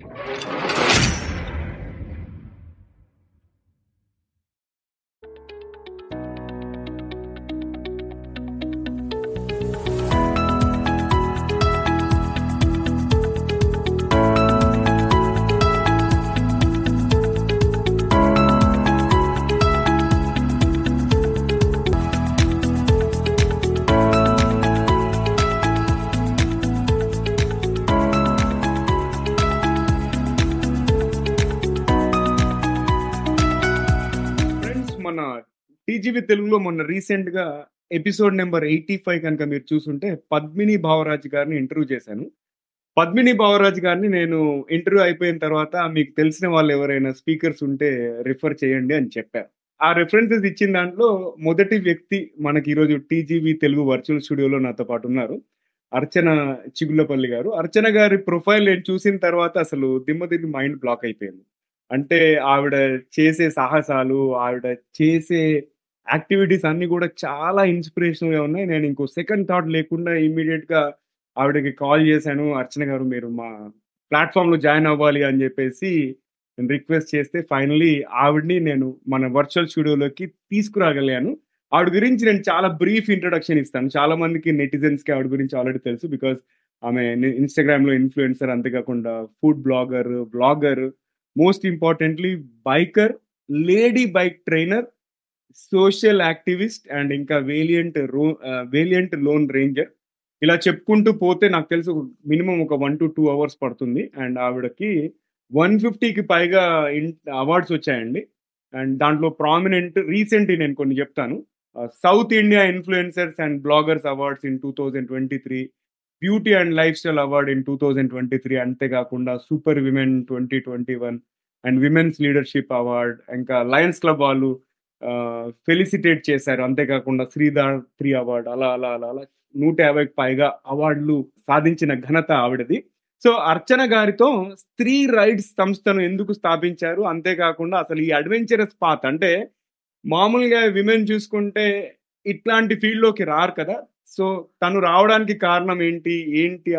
Friends TGV తెలుగులో మొన్న రీసెంట్గా ఎపిసోడ్ నెంబర్ ఎయిటీ ఫైవ్ కనుక మీరు చూసుంటే పద్మిని భావరాజ్ గారిని ఇంటర్వ్యూ చేశాను. పద్మిని భావరాజ్ గారిని నేను ఇంటర్వ్యూ అయిపోయిన తర్వాత మీకు తెలిసిన వాళ్ళు ఎవరైనా స్పీకర్స్ ఉంటే రిఫర్ చేయండి అని చెప్పారు ఆ రెఫరెన్సెస్ ఇచ్చిన దాంట్లో మొదటి వ్యక్తి మనకి ఈరోజు టీజీవీ తెలుగు వర్చువల్ స్టూడియోలో నాతో పాటు ఉన్నారు. అర్చన చిగులపల్లి గారు. అర్చన గారి ప్రొఫైల్ నేను చూసిన తర్వాత అసలు దిమ్మ మైండ్ బ్లాక్ అయిపోయింది. అంటే ఆవిడ చేసే సాహసాలు ఆవిడ చేసే యాక్టివిటీస్ అన్ని కూడా చాలా ఇన్స్పిరేషనల్గా ఉన్నాయి. నేను ఇంకో సెకండ్ థాట్ లేకుండా ఇమీడియట్గా ఆవిడకి కాల్ చేశాను. అర్చన గారు మీరు మా ప్లాట్ఫామ్లో జాయిన్ అవ్వాలి అని చెప్పేసి నేను రిక్వెస్ట్ చేస్తే ఫైనలీ ఆవిడ్ని నేను మన వర్చువల్ స్టూడియోలోకి తీసుకురాగలిగాను. ఆవిడ గురించి నేను చాలా బ్రీఫ్ ఇంట్రొడక్షన్ ఇస్తాను. చాలా మందికి నెటిజన్స్కి ఆవిడ గురించి ఆల్రెడీ తెలుసు బికాస్ ఆమె ఇన్స్టాగ్రామ్లో ఇన్ఫ్లుయెన్సర్ అంతేకాకుండా food blogger blogger most importantly biker lady bike trainer social activist and ఇంకా valiant row valiant lone ranger. ఇలా చెప్పుకుంటూ పోతే నాకు తెలుసు మినిమం ఒక వన్ టు టూ అవర్స్ పడుతుంది. అండ్ ఆవిడకి వన్ ఫిఫ్టీకి పైగా అవార్డ్స్ వచ్చాయండి. అండ్ దాంట్లో ప్రామినెంట్ రీసెంట్ నేను కొన్ని చెప్తాను. South India influencers and bloggers awards in two thousand twenty three beauty and lifestyle award in two thousand twenty three అంతేకాకుండా super women twenty twenty one and women's leadership award ఇంకా Lions club వాళ్ళు felicitate చేశారు. అంతేకాకుండా శ్రీధాత్రి award అలా అలా అలా అలా నూట యాభైకి పైగా అవార్డులు సాధించిన ఘనత ఆవిడది. సో అర్చన గారితో స్త్రీ రైట్స్ సంస్థను ఎందుకు స్థాపించారు? అంతేకాకుండా అసలు ఈ అడ్వెంచరస్ పాత్ అంటే మామూలుగా విమెన్ చూసుకుంటే ఇట్లాంటి ఫీల్డ్లోకి రారు కదా. సో తను రావడానికి కారణం ఏంటి? ఏంటి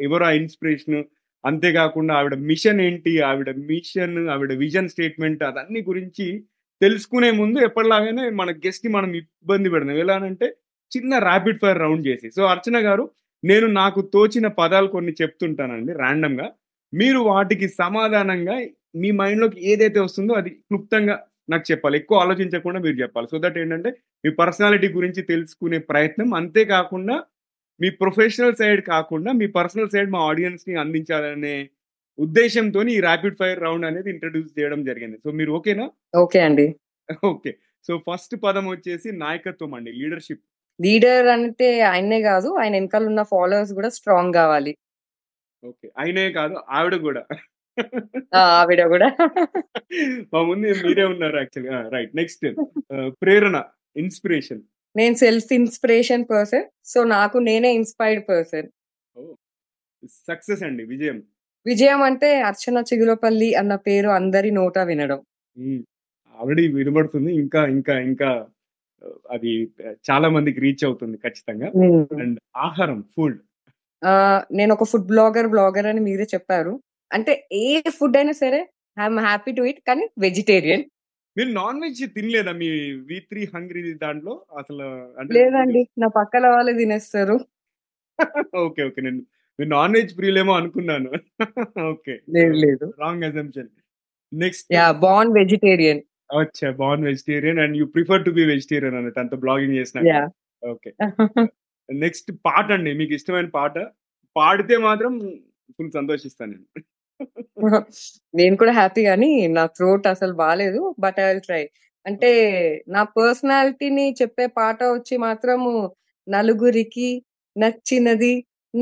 ఎవరు ఆ ఇన్స్పిరేషన్? అంతేకాకుండా ఆవిడ మిషన్ ఏంటి? ఆవిడ మిషన్ ఆవిడ విజన్ స్టేట్మెంట్ అదన్నీ గురించి తెలుసుకునే ముందు ఎప్పటిలాగానే మన గెస్ట్ని మనం ఇబ్బంది పెడదాం. ఎలా అంటే చిన్న ర్యాపిడ్ ఫైర్ రౌండ్ చేసి. సో అర్చన గారు నేను నాకు తోచిన పదాలు కొన్ని చెప్తుంటానండి ర్యాండమ్గా మీరు వాటికి సమాధానంగా మీ మైండ్లోకి ఏదైతే వస్తుందో అది క్లుప్తంగా నాకు చెప్పాలి. ఎక్కువ ఆలోచించకుండా మీరు చెప్పాలి. సో దట్ ఏంటంటే మీ పర్సనాలిటీ గురించి తెలుసుకునే ప్రయత్నం. అంతేకాకుండా మీ ప్రొఫెషనల్ సైడ్ కాకుండా మీ పర్సనల్ సైడ్ మా ఆడియన్స్ని అందించాలనే ఉద్దేశంతో ఈ ర్యాపిడ్ ఫైర్ రౌండ్ అనేది ఇంట్రడ్యూస్ చేయడం జరిగింది. సో మీరు ఓకేనా ఓకే అండి. ఓకే సో ఫస్ట్ పదం వచ్చేసి నాయకత్వం అండి లీడర్షిప్ లీడర్ అంటే ఆయనే కాదు ఆయన వెనకాల ఉన్న ఫాలోవర్స్ కూడా స్ట్రాంగ్ కావాలి. ఓకే ఆయనే కాదు ఆవిడ కూడా. ఆవిడ కూడా. మా ముందు మీరే ఉన్నారు యాక్చువల్లీ రైట్ నెక్స్ట్ ప్రేరణ ఇన్స్పిరేషన్ నేను సెల్ఫ్ ఇన్స్పిరేషన్ పర్సన్ సో నాకు నేనే ఇన్స్పైర్డ్ పర్సన్ సక్సెస్ అండి విజయం. విజయం అంటే అర్చన చిగులపల్లి అన్న పేరు అందరి నోట వినడం. ఆల్రెడీ వినబడుతుంది. ఇంకా ఇంకా ఇంకా అది చాలా మందికి రీచ్ అవుతుంది ఖచ్చితంగా. అండ్ ఆహారం ఫుడ్ నేను ఒక ఫుడ్ బ్లాగర్ బ్లాగర్ అని మీరే చెప్పారు. అంటే ఏ ఫుడ్ అయినా సరే ఐఎమ్ హ్యాపీ టు ఇట్ కానీ వెజిటేరియన్ మీరు నాన్ వెజ్ తినలేదా? మీ వి త్రీ హంగ్రీ దాంట్లో? అసలు లేదండి. నా పక్కల వాళ్ళు తినేస్తారు. Okay okay. నేను మీరు నాన్ వెజ్ ప్రియులేమో అనుకున్నాను. ఓకే. లేదు లేదు. Wrong assumption next ya born vegetarian అచ్చా born vegetarian and you prefer to be vegetarian అన్నట్టు అంత బ్లాగింగ్ చేసిన ఓకే. నెక్స్ట్ పాట అండి మీకు ఇష్టమైన పాట? పాడితే మాత్రం ఫుల్ సంతోషిస్తాను నేను. నేను కూడా హ్యాపీ కానీ నా థ్రోట్ అసలు బాగాలేదు బట్ ఐ విల్ ట్రై అంటే నా పర్సనాలిటీని చెప్పే పాట వచ్చి మాత్రము నలుగురికి నచ్చినది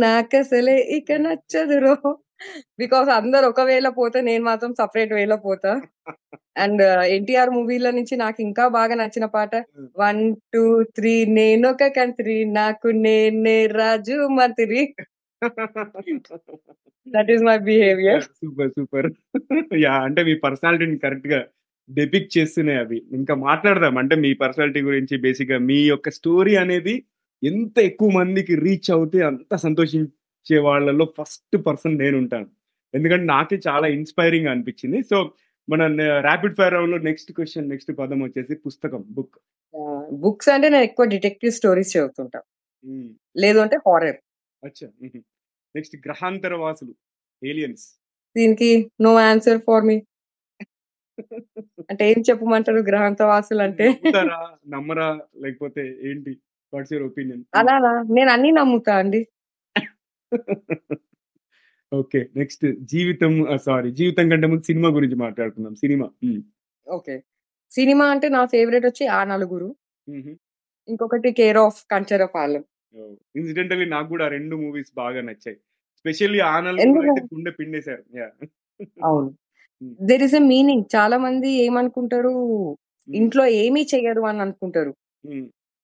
నాకసలే ఇక నచ్చదు రో బికాస్ అందరు ఒక వేళ పోతే నేను మాత్రం సపరేట్ వేలో పోతా. అండ్ ఎన్టీఆర్ మూవీల నుంచి నాకు ఇంకా బాగా నచ్చిన పాట వన్ టూ త్రీ నేను ఒక కంత్రి నాకు నేనే రాజు మంత్రి that is my behaviour super super ya అంటే మీ పర్సనాలిటీని కరెక్ట్గా డెపిక్ చేస్తున్నాయి అవి. ఇంకా మాట్లాడదాం. అంటే మీ పర్సనాలిటీ గురించి బేసిక్గా మీ యొక్క స్టోరీ అనేది ఎంత ఎక్కువ మందికి రీచ్ అవుతే అంత సంతోషించే వాళ్ళలో ఫస్ట్ పర్సన్ నేను ఉంటాను ఎందుకంటే నాకే చాలా ఇన్స్పైరింగ్ అనిపించింది. సో మన ర్యాపిడ్ ఫైర్ రౌండ్లో నెక్స్ట్ క్వశ్చన్ నెక్స్ట్ పదం వచ్చేసి పుస్తకం బుక్ బుక్స్ అంటే నేను ఎక్కువ డిటెక్టివ్ స్టోరీస్ చదువుతుంటా. లేదు అంటే హారర్ అచ్చా నెక్స్ట్ గ్రహాంతర వాసులు ఏలియన్స్ దీనికి నో ఆన్సర్ ఫర్ మీ అంటే ఏం చెప్పమంటారు గ్రహాంత వాసులు అంటే? నమ్మరా? లేకపోతే ఏంటి? వాట్స్ యువర్ ఒపీనియన్ అలానా నేను అన్ని నమ్ముతా అండి. ఓకే నెక్స్ట్ జీవితం సారీ జీవితం కంటే ముందు సినిమా గురించి మాట్లాడుకుందాం. Cinema okay. సినిమా అంటే నా ఫేవరెట్ వచ్చి ఆ నలుగురు. ఇంకొకటి కేర్ ఆఫ్ కంచరపాలెం ఇన్సిడెంటలీ నాకు కూడా రెండు మూవీస్ బాగా నచ్చాయి. స్పెషల్లీ ఆ నలుగురు గుండె పిండేశారు. యా. అవును. దెర్ ఇస్ ఎ మీనింగ్ చాలా మంది ఏమనుకుంటారు? ఇంట్లో ఏమీ చెయ్యరు అని అనుకుంటారు.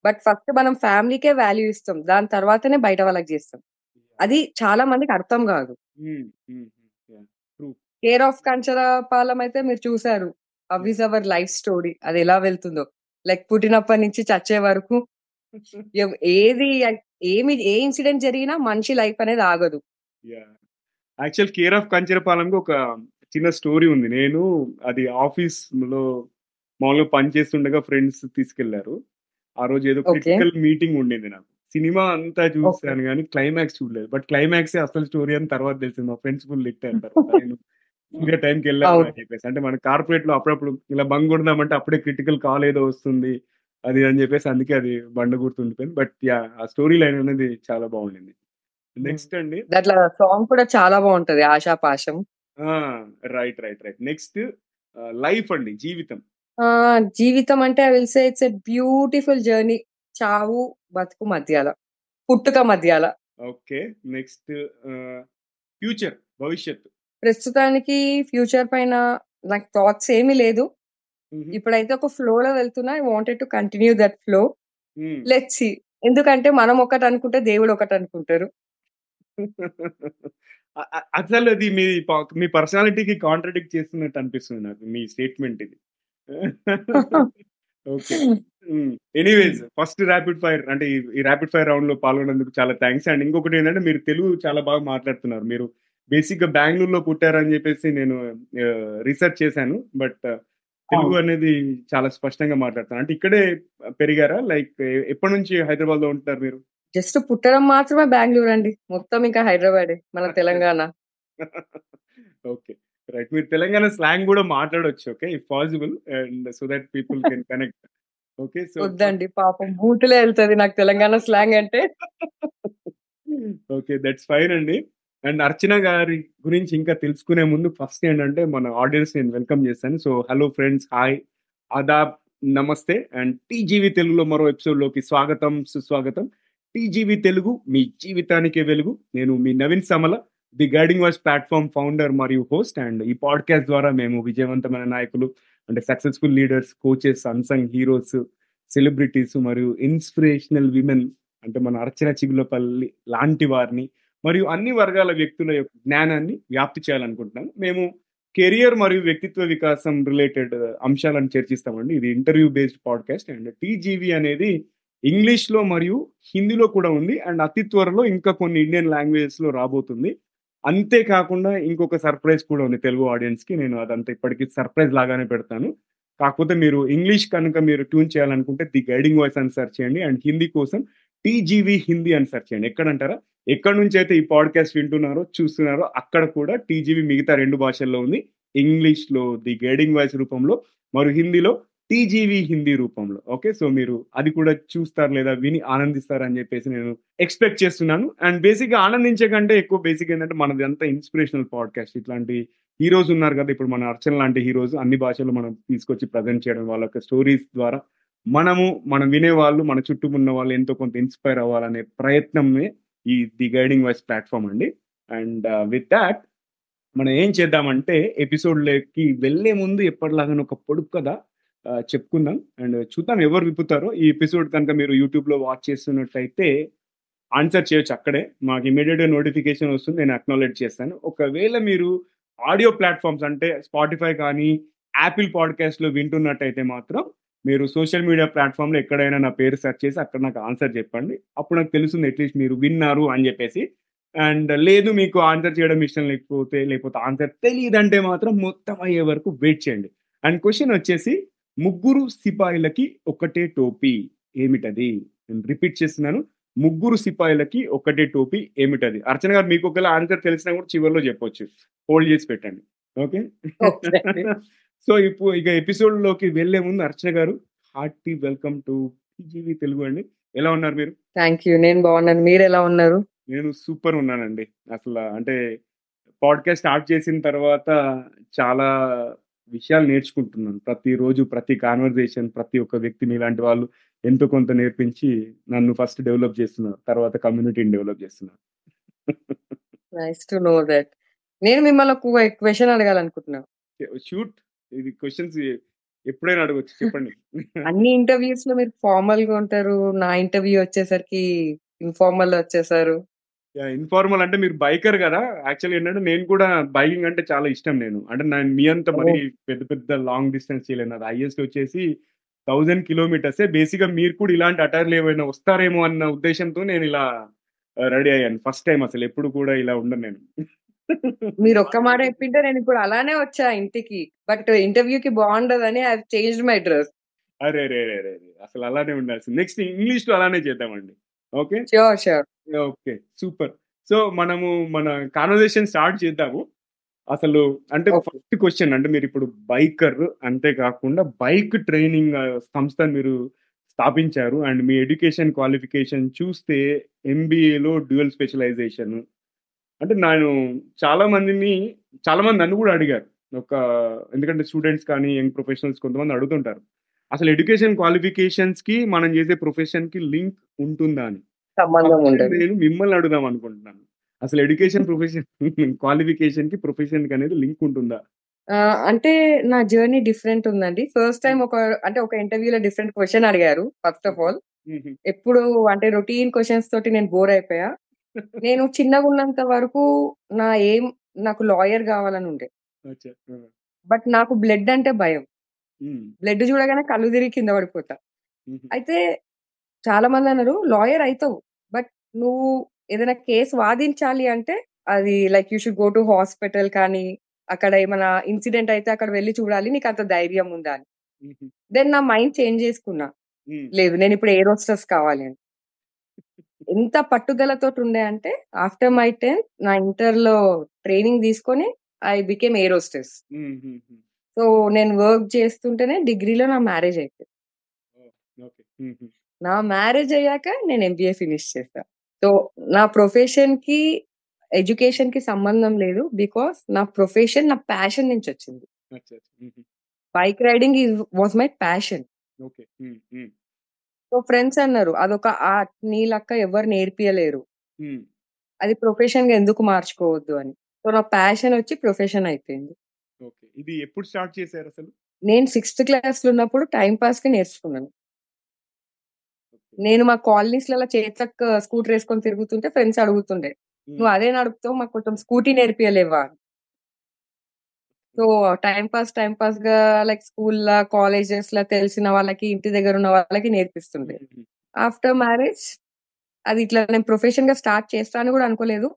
బట్ ఫస్ట్ మనం ఫ్యామిలీకే వాల్యూ ఇస్తాం. దాని తర్వాతనే బయట వాళ్ళకి చేస్తాం. అది చాలా మందికి అర్థం కాదు. కేర్ ఆఫ్ కంచరపాలెం అయితే మీరు చూసారు అవిస్ అవర్ లైఫ్ స్టోరీ అది ఎలా వెళ్తుందో. లైక్ పుట్టినప్పటి నుంచి చచ్చే వరకు ఏది ఏమి ఏ ఇన్సిడెంట్ జరిగినా మనిషి లైఫ్ అనేది ఆగదు. యాక్చువల్ కేర్ ఆఫ్ కంచరపాలెంకి ఒక చిన్న స్టోరీ ఉంది. నేను అది ఆఫీస్లో మామూలుగా పని చేస్తుండగా ఫ్రెండ్స్ తీసుకెళ్ళారు. ఆ రోజు ఏదో. క్రిటికల్ మీటింగ్ ఉండింది నాకు. సినిమా అంతా చూసాను కానీ క్లైమాక్స్ చూడలేదు. బట్ క్లైమాక్స్ అసలు స్టోరీ అని తర్వాత తెలిసింది. మా ఫ్రెండ్స్ ఫుల్ లిట్టారు తర్వాత నేను ఇంకా టైంకి వెళ్ళాను. అని చెప్పేసి. అంటే మన కార్పొరేట్లో అప్పుడప్పుడు ఇలా బంగ్ కొడదామంటే అప్పుడే క్రిటికల్ కాల్ ఏదో వస్తుంది అది అని చెప్పేసి అందుకే అది బండ గుర్తుండిపోయింది. బట్ యా ఆ స్టోరీ లైన్ అనేది చాలా బాగుండింది. నెక్స్ట్ అండి. దాంట్లో సాంగ్ కూడా చాలా బాగుంటది. ఆశా పాశం. Right right right. Next life అండి జీవితం. ఆ జీవితం అంటే I will say it's a beautiful journey. చావు బతుకు మధ్యాల. పుట్టుక మధ్యాల. ఓకే. నెక్స్ట్ ఫ్యూచర్ భవిష్యత్తు. ప్రస్తుతానికి ఫ్యూచర్ పైన నాకు థాట్స్ ఏమీ లేదు. ఇప్పుడైతే ఒక ఫ్లో లో వెళ్తున్నా I wanted to continue that flow. Let's see. ఎందుకంటే మనం ఒకటి అనుకుంటే దేవుడు ఒకటి అనుకుంటారు. అ- అ- అసలు అది మీ ప- మీ పర్సనాలిటీకి కాంట్రడిక్ట్ చేస్తున్నట్టు అనిపిస్తుంది నాకు మీ స్టేట్మెంట్ ఇది. Okay. Anyways first rapid fire అంటే ఈ- ర్యాపిడ్ ఫైర్ రౌండ్లో పాల్గొన్నందుకు చాలా థ్యాంక్స్ అండ్ ఇంకొకటి ఏంటంటే మీరు తెలుగు చాలా బాగా మాట్లాడుతున్నారు. మీరు బేసిక్గా బెంగళూరులో పుట్టారని చెప్పేసి నేను రీసెర్చ్ చేశాను. బట్ తెలుగు అనేది చాలా స్పష్టంగా మాట్లాడతాను అంటే ఇక్కడే పెరిగారా? లైక్ ఎప్పటి నుంచి హైదరాబాద్లో ఉంటున్నారు మీరు? జస్ట్ పుట్టడం మాత్రమే బెంగళూరు అండి మొత్తం ఇంకా హైదరాబాద్ మన తెలంగాణ. ఓకే. రైట్ మీరు తెలంగాణ స్లాంగ్ కూడా మాట్లాడొచ్చు okay if possible and so that people can connect okay so వద్దండి పాపం బూతులే వెళ్తది నాకు తెలంగాణ స్లాంగ్ అంటే. ఓకే దట్స్ ఫైన్ అండి. అండ్ అర్చన గారి గురించి ఇంకా తెలుసుకునే ముందు ఫస్ట్ ఏంటంటే మన ఆడియన్స్ నేను వెల్కమ్ చేస్తాను. సో హలో ఫ్రెండ్స్ హాయ్ ఆదాబ్ నమస్తే. అండ్ టీజీవీ తెలుగులో మరో ఎపిసోడ్లోకి స్వాగతం సుస్వాగతం. టీజీవీ తెలుగు మీ జీవితానికే వెలుగు. నేను మీ Naveen Samala. The guiding voice platform founder మరియు హోస్ట్ అండ్ ఈ పాడ్కాస్ట్ ద్వారా మేము విజయవంతమైన నాయకులు అంటే successful leaders coaches unsung heroes celebrities మరియు ఇన్స్పిరేషనల్ విమెన్ అంటే మన అర్చన చిగులపల్లి లాంటి వారిని మరియు అన్ని వర్గాల వ్యక్తుల యొక్క జ్ఞానాన్ని వ్యాప్తి చేయాలనుకుంటున్నాను మేము కెరియర్ మరియు వ్యక్తిత్వ వికాసం రిలేటెడ్ అంశాలను చర్చిస్తామండి. ఇది interview based podcast and TGV అనేది ఇంగ్లీష్లో మరియు హిందీలో కూడా ఉంది అండ్ అతి త్వరలో ఇంకా కొన్ని ఇండియన్ లాంగ్వేజెస్లో రాబోతుంది. అంతేకాకుండా ఇంకొక సర్ప్రైజ్ కూడా ఉంది తెలుగు ఆడియన్స్కి నేను అదంతా ఇప్పటికీ సర్ప్రైజ్ లాగానే పెడతాను. కాకపోతే మీరు ఇంగ్లీష్ కనుక మీరు ట్యూన్ చేయాలనుకుంటే ది గైడింగ్ వాయిస్ అని సెర్చ్ చేయండి. అండ్ హిందీ కోసం టీజీవీ హిందీ అని సెర్చ్ చేయండి. ఎక్కడంటారా? ఎక్కడి నుంచి అయితే ఈ పాడ్కాస్ట్ వింటున్నారో చూస్తున్నారో అక్కడ కూడా టీజీవీ మిగతా రెండు భాషల్లో ఉంది. ఇంగ్లీష్లో ది గైడింగ్ వాయిస్ రూపంలో మరియు హిందీలో టీజీవీ హిందీ రూపంలో. ఓకే సో మీరు అది కూడా చూస్తారు లేదా విని ఆనందిస్తారు అని చెప్పేసి నేను ఎక్స్పెక్ట్ చేస్తున్నాను. అండ్ బేసిక్గా ఆనందించే కంటే ఎక్కువ బేసిక్ ఏంటంటే మనది అంతా ఇన్స్పిరేషనల్ పాడ్కాస్ట్. ఇట్లాంటి హీరోస్ ఉన్నారు కదా ఇప్పుడు మన అర్చన లాంటి హీరోస్ అన్ని భాషలు మనం తీసుకొచ్చి ప్రజెంట్ చేయడం వాళ్ళ యొక్క స్టోరీస్ ద్వారా మనము మనం వినే వాళ్ళు మన చుట్టూ ఉన్న వాళ్ళు ఎంతో కొంత ఇన్స్పైర్ అవ్వాలనే ప్రయత్నమే ఈ ది గైడింగ్ వాయిస్ ప్లాట్ఫామ్ అండి. అండ్ విత్ దాట్ మనం ఏం చేద్దామంటే ఎపిసోడ్లోకి వెళ్ళే ముందు ఎప్పటిలాగానే ఒక పొడుపు కదా చెప్పుకుందాం. అండ్ చూద్దాం ఎవరు విప్పుతారో. ఈ ఎపిసోడ్ కనుక మీరు యూట్యూబ్లో వాచ్ చేస్తున్నట్టయితే ఆన్సర్ చేయొచ్చు అక్కడే. మాకు ఇమీడియట్ నోటిఫికేషన్ వస్తుంది. నేను అక్నాలెడ్జ్ చేస్తాను. ఒకవేళ మీరు ఆడియో ప్లాట్ఫామ్స్ అంటే స్పాటిఫై కానీ యాపిల్ పాడ్కాస్ట్లో వింటున్నట్టయితే మాత్రం మీరు సోషల్ మీడియా ప్లాట్ఫామ్లో ఎక్కడైనా నా పేరు సెర్చ్ చేసి అక్కడ నాకు ఆన్సర్ చెప్పండి. అప్పుడు నాకు తెలుస్తుంది అట్లీస్ట్ మీరు విన్నారు అని చెప్పేసి. అండ్ లేదు మీకు ఆన్సర్ చేయడం ఇష్టం లేకపోతే లేకపోతే ఆన్సర్ తెలియదంటే మాత్రం మొత్తం అయ్యే వరకు వెయిట్ చేయండి. అండ్ క్వశ్చన్ వచ్చేసి ముగ్గురు సిపాయిలకి ఒకటే టోపీ ఏమిటది? నేను రిపీట్ చేస్తున్నాను. ముగ్గురు సిపాయిలకి ఒకటే టోపీ ఏమిటది? అర్చన గారు మీకు ఒకవేళ ఆన్సర్ తెలిసినా కూడా చివరిలో చెప్పొచ్చు. హోల్డ్ చేసి పెట్టండి. ఓకే? సో ఇప్పుడు ఇక ఎపిసోడ్లోకి వెళ్ళే ముందు అర్చన గారు hearty welcome to TGV Telugu అండి. ఎలా ఉన్నారు మీరు? థ్యాంక్ యూ నేను బాగున్నాను. మీరు ఎలా ఉన్నారు? నేను సూపర్ ఉన్నానండి. అసలు అంటే పాడ్కాస్ట్ స్టార్ట్ చేసిన తర్వాత చాలా విషయాలు నేర్చుకుంటున్నాను. ప్రతిరోజు ప్రతి కాన్వర్జేషన్ ప్రతి ఒక్క వ్యక్తి మీలాంటి వాళ్ళు ఎంతో కొంత నేర్పించి నన్ను ఫస్ట్ డెవలప్ చేస్తున్నారు. తర్వాత కమ్యూనిటీని డెవలప్ చేస్తున్నారు. నైస్ టు నో దట్ నేను మిమ్మల్ని ఒక క్వశ్చన్ అడగాలనుకుంటున్నా. షూట్ ఇది క్వశ్చన్స్ ఎప్పుడైనా అడగచ్చు. చెప్పండి. అన్ని ఇంటర్వ్యూస్లో మీరు ఫార్మల్గా ఉంటారు. నా ఇంటర్వ్యూ వచ్చేసరికి ఇన్ఫార్మల్ వచ్చేసారు. ఇన్ఫార్మల్ అంటే మీరు బైకర్ కదా. యాక్చువల్లీ ఏంటంటే నేను కూడా బైకింగ్ అంటే చాలా ఇష్టం నేను. అంటే నేను మీ అంత మరి పెద్ద పెద్ద లాంగ్ డిస్టెన్స్ చేయలేను. అది హైయెస్ట్ వచ్చేసి థౌజండ్ కిలోమీటర్సే బేసిక్గా మీరు కూడా ఇలాంటి అటైర్లు ఏమైనా వస్తారేమో అన్న ఉద్దేశంతో నేను ఇలా రెడీ అయ్యాను. ఫస్ట్ టైం అసలు ఎప్పుడు కూడా ఇలా ఉండను నేను. మీరు ఒక్క మాట చెప్పింటే నేను ఇప్పుడు అలానే వచ్చా ఇంటికి. బట్ ఇంటర్వ్యూ కి బాగుండదని ఐ చేంజ్ మై డ్రెస్ అరే రే రే రే అసలు అలానే ఉండాల్సింది. నెక్స్ట్ ఇంగ్లీష్లో అలానే చేద్దామండి. ఓకే? ఓకే. సూపర్. సో మనము మన కాన్వర్జేషన్ స్టార్ట్ చేద్దాము. అసలు అంటే. ఫస్ట్ క్వశ్చన్ అంటే మీరు ఇప్పుడు బైకర్ అంతేకాకుండా బైక్ ట్రైనింగ్ సంస్థను మీరు స్థాపించారు. అండ్ మీ ఎడ్యుకేషన్ క్వాలిఫికేషన్ చూస్తే ఎంబీఏలో డ్యూయల్ స్పెషలైజేషన్. అంటే నేను చాలా మందిని చాలా మంది నన్ను కూడా అడిగారు. ఒక ఎందుకంటే స్టూడెంట్స్ కానీ యంగ్ ప్రొఫెషనల్స్ కొంతమంది అడుగుతుంటారు. అసలు ఎడ్యుకేషన్ క్వాలిఫికేషన్స్కి మనం చేసే ప్రొఫెషన్కి లింక్ ఉంటుందా అని? సంబంధం ఉండదు. నేను మిమ్మల్ని అడుగుదాం అనుకుంటున్నాను. అసలు ఎడ్యుకేషన్ ప్రొఫెషన్ క్వాలిఫికేషన్ కి ప్రొఫెషన్కి అనేది లింక్ ఉంటుందా? అంటే నా జర్నీ డిఫరెంట్ ఉందండి. ఫస్ట్ టైం ఒక అంటే ఒక ఇంటర్వ్యూలో డిఫరెంట్ క్వశ్చన్ అడిగారు ఫస్ట్ ఆఫ్ ఆల్. ఎప్పుడు అంటే రొటీన్ క్వశ్చన్స్ తోటి నేను బోర్ అయిపోయా. నేను చిన్నగా ఉన్నంత వరకు నా ఏం నాకు లాయర్ కావాలని ఉండే. బట్ నాకు బ్లడ్ అంటే భయం. బ్లడ్ చూడగానే కళ్ళు తిరిగి కింద పడిపోతా. అయితే చాలా మంది అన్నారు లాయర్ అవుతావు బట్ నువ్వు ఏదైనా కేసు వాదించాలి అంటే అది like you should go to hospital కానీ అక్కడ ఏమైనా ఇన్సిడెంట్ అయితే అక్కడ వెళ్ళి చూడాలి నీకు అంత ధైర్యం ఉందా అని. దెన్ నా మైండ్ చేంజ్ చేసుకున్నా. లేదు నేను ఇప్పుడు ఏ రోస్టర్స్ కావాలి అని ఎంత పట్టుదలతో ఉండే అంటే ఆఫ్టర్ మై టెన్త్ నా ఇంటర్లో ట్రైనింగ్ తీసుకొని ఐ బికేమ్. మ్మ్. సో నేను వర్క్ చేస్తుంటేనే డిగ్రీలో నా మ్యారేజ్ అయిపోయింది. నా మ్యారేజ్ అయ్యాక నేను ఎంబీఏ ఫినిష్ చేశా. సో నా ప్రొఫెషన్కి ఎడ్యుకేషన్కి సంబంధం లేదు బికాస్ నా ప్రొఫెషన్ నా ప్యాషన్ నుంచి వచ్చింది. Bike riding was my passion. So friends అన్నారు అదొక ఆర్ట్ నీ లక్క ఎవరు నేర్పియలేరు. అది ప్రొఫెషన్గా ఎందుకు మార్చుకోవద్దు అని. సో నా ప్యాషన్ వచ్చి ప్రొఫెషన్ అయిపోయింది. ఇది ఎప్పుడు స్టార్ట్ చేశారు అసలు నేను సిక్స్త్ క్లాస్లో ఉన్నప్పుడు టైం పాస్కి నేర్చుకున్నాను. నేను మా కాలనీస్లలో చేతక్ స్కూటర్ వేసుకొని తిరుగుతుంటే ఫ్రెండ్స్ అడుగుతుండే. నువ్వు అదే నడుపుతావు మాకు కొంచెం స్కూటీ నేర్పియలేవా సో టైం పాస్ టైం పాస్గా లైక్ స్కూల్ లా కాలేజెస్ లా తెలిసిన వాళ్ళకి ఇంటి దగ్గర ఉన్న వాళ్ళకి నేర్పిస్తుండే. ఆఫ్టర్ మ్యారేజ్ అది ఇట్లా నేను ప్రొఫెషన్గా స్టార్ట్ చేస్తాను కూడా అనుకోలేదు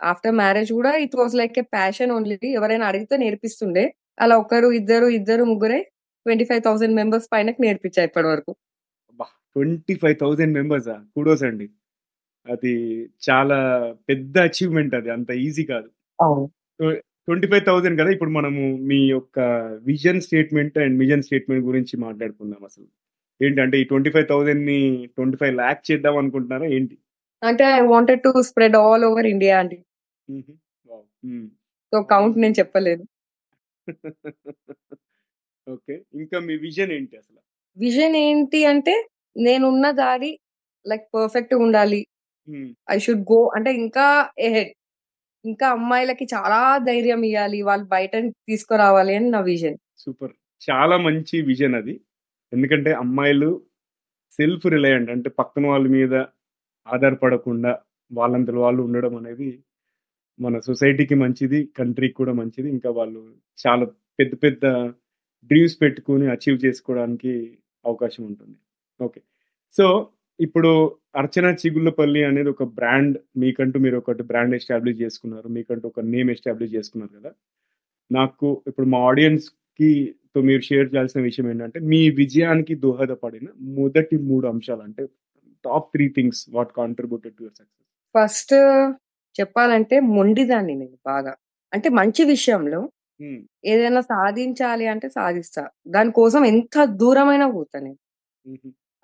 ఆఫ్టర్ మ్యారేజ్ కూడా it was like a passion only ఎవరైనా అడిగితే నేర్పిస్తుండే అలా ఒకరు ఇద్దరు ఇద్దరు ముగ్గురే ట్వంటీ ఫైవ్ థౌసండ్ మెంబర్స్ పైన నేర్పించా ఇప్పటి వరకు twenty five thousand members kudos అండి. అది చాలా పెద్ద అచీవ్మెంట్ అది. అంత ఈజీ కాదు. ట్వంటీ ఫైవ్ థౌసండ్ కదా? ఇప్పుడు మనము మీ యొక్క vision statement and mission statement గురించి మాట్లాడుకుందాం అసలు. ఏంటంటే ఈ ట్వంటీ ఫైవ్ థౌసండ్ని ట్వంటీ ఫైవ్ ల్యాక్ చేద్దాం అనుకుంటున్నారా? ఏంటి? అంటే I wanted to spread all over India అండి. సో కౌంట్ నేను చెప్పలేదు. ఓకే. ఇంకా మీ విజన్ ఏంటి అసలు? విజన్ ఏంటి అంటే నేనున్న దారి లైక్ పర్ఫెక్ట్ ఉండాలి. ఐ షుడ్ గో అంటే ఇంకా ఎహెడ్. ఇంకా అమ్మాయిలకి చాలా ధైర్యం ఇవ్వాలి వాళ్ళు బయట తీసుకురావాలి అని నా విజన్. సూపర్. చాలా మంచి విజన్ అది. ఎందుకంటే అమ్మాయిలు సెల్ఫ్ రిలయంట్ అంటే పక్కన వాళ్ళ మీద ఆధారపడకుండా వాళ్ళంతలో వాళ్ళు ఉండడం అనేది మన సొసైటీకి మంచిది కంట్రీకి కూడా మంచిది ఇంకా వాళ్ళు చాలా పెద్ద పెద్ద డ్రీమ్స్ పెట్టుకుని అచీవ్ చేసుకోవడానికి అవకాశం ఉంటుంది ఓకే సో ఇప్పుడు 'అర్చన చిగుళ్ళపల్లి' అనేది ఒక బ్రాండ్ మీకంటూ మీరు ఒకటి బ్రాండ్ ఎస్టాబ్లిష్ చేసుకున్నారు. మీకంటూ ఒక నేమ్ ఎస్టాబ్లిష్ చేసుకున్నారు కదా! నాకు ఇప్పుడు మా ఆడియన్స్‌కి తో మీరు షేర్ చేయాల్సిన విషయం ఏంటంటే, మీ విజయానికి దోహదపడిన మొదటి మూడు అంశాలు అంటే top three things what contributed to your success. First చెప్పాలంటే మొండిదాన్ని నేను బాగా. అంటే మంచి విషయంలో. ఏదైనా సాధించాలి అంటే సాధిస్తా. దాని కోసం ఎంత దూరమైనా పోతా నేను.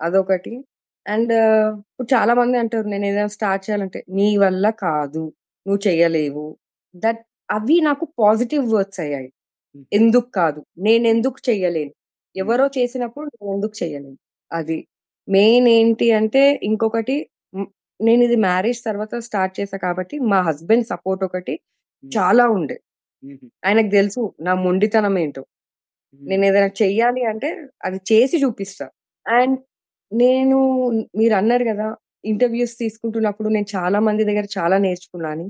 అదొకటి. అండ్ ఇప్పుడు చాలా మంది అంటారు నేనేదైనా స్టార్ట్ చేయాలంటే, "నీ వల్ల కాదు. నువ్వు చెయ్యలేవు." దట్ అవి నాకు పాజిటివ్ వర్డ్స్ అయ్యాయి. ఎందుకు కాదు. నేనెందుకు చెయ్యలేను. హ్మ్. ఎవరో చేసినప్పుడు నేనెందుకు చెయ్యలేను. అది. మెయిన్ ఏంటి అంటే ఇంకొకటి హ్మ్. నేనిది మ్యారేజ్ తర్వాత స్టార్ట్ చేశా కాబట్టి మా హస్బెండ్ సపోర్ట్ ఒకటి. చాలా ఉండే. ఆయనకు తెలుసు నా మొండితనం ఏంటో. హ్మ్. నేనేదైనా చెయ్యాలి అంటే అది చేసి చూపిస్తా. అండ్ నేను మీరన్నారు గదా! ఇంటర్‌వ్యూస్ తీసుకుంటున్నప్పుడు నేను చాలా మంది దగ్గర చాలా నేర్చుకున్నా అని.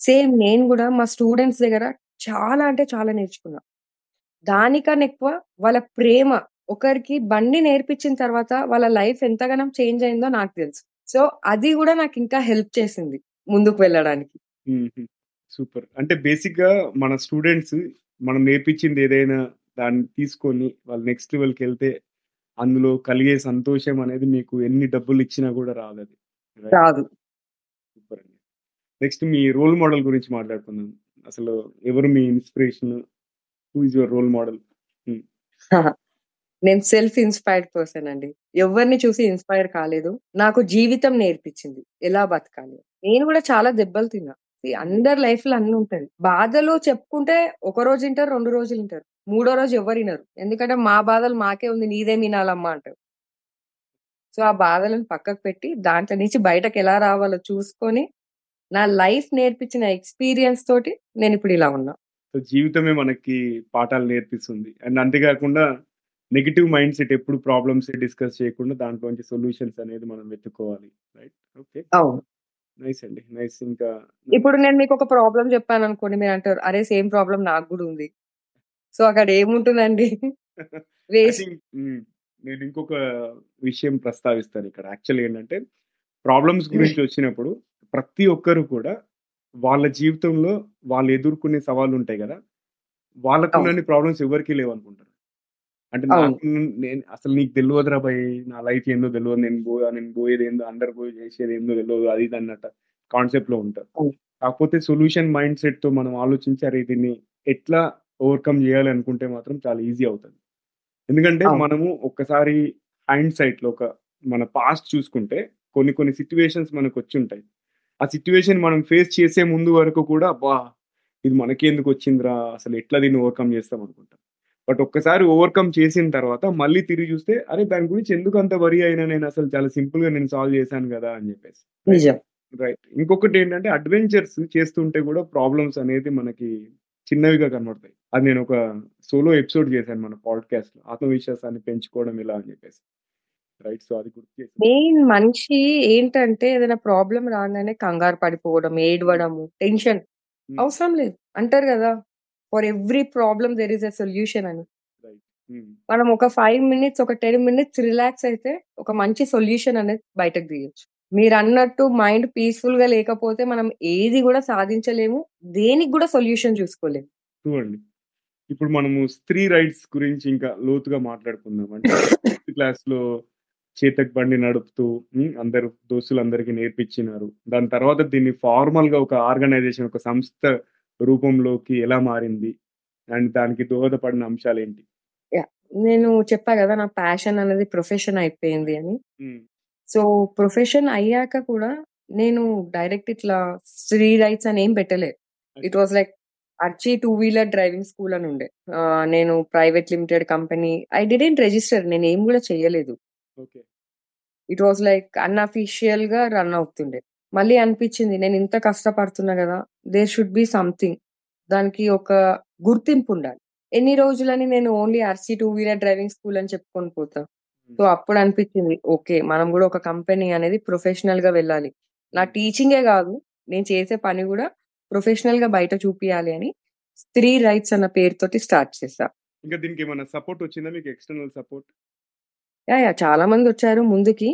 సేమ్ నేను గూడా మా స్టూడెంట్స్ దగ్గర చాలా అంటే చాలా నేర్చుకున్నా. దానికన్నా ఎక్కువ వాళ్ళ ప్రేమ. ఒకరికి బండి నేర్పించిన తర్వాత వాళ్ళ లైఫ్ ఎంతగనం చేంజ్ అయిందో నాకు తెలుసు. సో, అది గూడా నాకింకా హెల్ప్ చేసింది ముందుకు వెళ్ళడానికి. సూపర్. అంటే బేసిక్‌గా మన స్టూడెంట్స్ మనం నేర్పించింది ఏదైనా దాన్ని తీసుకొని వాళ్ళు నెక్స్ట్ లెవెల్‌కెళ్తే అందులో కలిగే సంతోషం అనేది మీకు ఎన్ని డబ్బులిచ్చినా గూడా రాదది. రైట్. రాదు. సూపర్ అండి. నెక్స్ట్ మీ రోల్ మోడల్ గురించి మాట్లాడుకుందాం. అసలు ఎవరు మీ inspiration? Who is your role model? నేను సెల్ఫ్ ఇన్‌స్పైర్డ్ పర్సన్ అండి. ఎవ్వరిని చూసి ఇన్‌స్పైర్ కాలేదు. నాకు జీవితం నేర్పించింది. ఎలా బతకాలి. నేను కూడా చాలా దెబ్బలు తిన్నా. అందరి లైఫ్ అందరి లైఫ్‌లో అన్నీ బాధలు చెప్పుకుంటే ఒక రోజు వింటారు రెండు రోజులు వింటారు మూడో రోజు ఎవ్వరినరు. ఎందుకంటే మా బాధలు మాకే ఉంది నీదే వినాలమ్మా అంటారు. సో, ఆ బాధలను పక్కకు పెట్టి దాంట్లో నుంచి బయటకెలా రావాలో చూసుకొని, నా లైఫ్ నేర్పించిన ఎక్స్‌పీరియన్స్ తోటి నేను ఇప్పుడు ఇలా ఉన్నా. జీవితమే మనకి పాఠాలు నేర్పిస్తుంది. అండ్ అంతేకాకుండా నెగెటివ్ మైండ్ సెట్ ఎప్పుడు ప్రాబ్లమ్సే డిస్కస్ చేయకుండా దాంట్లోంచి సొల్యూషన్స్ అనేది మనం వెతుక్కోవాలి. రైట్. ఓకే. నైస్ అండి. నైస్. ఇంకా ఇప్పుడు నేను మీకొక ప్రాబ్లమ్ చెప్పాననుకోండి మీరంటారు, "అరే! సేమ్ ప్రాబ్లమ్ నాకు గూడా ఉంది." సో, అక్కడ ఏముంటుందండి? నేను ఇంకొక విషయం ప్రస్తావిస్తాను ఇక్కడ. యాక్చువల్‌గా ఏంటంటే ప్రాబ్లమ్స్ గురించి వచ్చినప్పుడు ప్రతి ఒక్కరు కూడా వాళ్ళ జీవితంలో వాళ్ళు ఎదుర్కొనే సవాళ్ళుంటాయి గదా! అవును. వాళ్ళకున్నన్ని ప్రాబ్లమ్స్ ఎవరికీ లేవనుకుంటారు. అంటే. నాకు నేను అసలు నీకు తెలవదురా భయ్! నా లైఫ్ ఏందో తెలవదు. నేను బో నేను పోయేదేందో అందరూ పోయి చేసేదేందో తెలవదు. అది ఇది అన్నట్టు కాన్సెప్ట్‌లో ఉంటారు. అవును. కాకపోతే సొల్యూషన్ మైండ్ సెట్‌తో మనం ఆలోచించి అరే! దీన్ని ఎట్లా ఓవర్‌కమ్ చేయాలి అనుకుంటే మాత్రం చాలా ఈజీ అవుతది. ఎందుకంటే. మనము ఒక్కసారి హైండ్ సైట్‌లో ఒక మన పాస్ట్ చూసుకుంటే కొన్ని కొన్ని సిట్యుయేషన్స్ మనకొచ్చుంటాయి. ఆ సిట్యుయేషన్ మనం ఫేస్ చేసే ముందు వరకు కూడా అబ్బా! ఇది మనకెందుకొచ్చిందిరా! అసలు ఎట్లా దీన్ని ఓవర్‌కమ్ చేస్తాం అనుకుంటాం. బట్ ఒక్కసారి ఓవర్‌కమ్ చేసిన తర్వాత మళ్ళీ తిరిగి చూస్తే అరే! దాని గురించి ఎందుకంత వరీ అయినా నేను అసలు చాలా సింపుల్‌గా నేను సాల్వ్ చేశాను గదా! అని చెప్పేసి. రైట్. నిజం. రైట్. ఇంకొకటేంటంటే అడ్వెంచర్స్ చేస్తుంటే కూడా ప్రాబ్లమ్స్ అనేది మనకి చిన్నవిగా కనబడతాయి. అది నేను ఒక సోలో ఎపిసోడ్ చేశాను మన పాడ్‌కాస్ట్‌లో. ఆత్మవిశ్వాసాన్ని పెంచుకోవడం ఎలా అని చెప్పేసి. రైట్. సో, అది గుర్తు. మెయిన్ మనిషి ఏంటంటే ఏదైనా ప్రాబ్లమ్ రాంగానే కంగారు పడిపోవడం. ఏడవడము, టెన్షన్. అవసరం లేదు. అంటారు గదా! For every problem there is a solution అని. హ్మ్. మనం ఒక 5 మినిట్స్, ఒక 10 మినిట్స్ రిలాక్స్ అయితే ఒక మంచి సొల్యూషన్ అనేది బయటకు తీయొచ్చు. మీరన్నట్టు మైండ్ పీస్‌ఫుల్‌గా లేకపోతే మనం ఏది గూడా సాధించలేము. దేనికి గూడా సొల్యూషన్ చూసుకోలేము. అండి. ఇప్పుడు మనము స్త్రీ రైట్స్ గురించి ఇంకా లోతుగా మాట్లాడుకుందాం. అంటే ఫిఫ్త్ క్లాస్‌లో చేతక్ బండి నడుపుతూ. అందరూ దోస్తులందరికీ నేర్పించినారు. దాని తర్వాత దీన్ని ఫార్మల్‌గా ఒక ఆర్గనైజేషన్ ఒక సంస్థ రూపంలోకి ఎలా మారింది? అండ్ దానికి దోహదపడిన అంశాలేంటి? యాహ్! నేను చెప్పా గదా! నా ప్యాషన్ అనేది ప్రొఫెషన్ అయిపోయింది అని. సో, ప్రొఫెషన్ అయ్యాక కూడా నేను డైరెక్ట్ ఇట్లా స్త్రీ రైట్స్ అని ఏం పెట్టలే. It. Was like RC two wheeler driving school అని ఉండే. నేను private limited company I didn't register నేనేం గూడా చెయ్యలేదు. ఓకే. ఇట్ వాస్ లైక్ అన్‌అఫీషియల్‌గా రన్ అవుతుండే. మళ్ళీ అనిపించింది నేను ఇంత కష్టపడుతున్నా గదా! There should be something. దానికి ఒక గుర్తింపు ఉండాలి. ఎన్ని రోజులని నేను only RC two wheeler driving school అని చెప్పుకొని పోతా. సో, హ్మ్. అప్పుడు అనిపించింది ఓకే. మనం గూడా ఒక కంపెనీ అనేది ప్రొఫెషనల్‌గా వెళ్ళాలి. నా. టీచింగే గాదు. నేను చేసే పని గూడా ప్రొఫెషనల్‌గా బయట చూపియాలి అని స్త్రీ రైట్స్ అన్న పేరుతోటి స్టార్ట్ చేశా. ఇంకా దీనికేమన్నా సపోర్ట్ వచ్చిందా మీకు ఎక్స్‌టర్నల్ సపోర్ట్? యాహ్! చాలా మందొచ్చారు ముందుకి.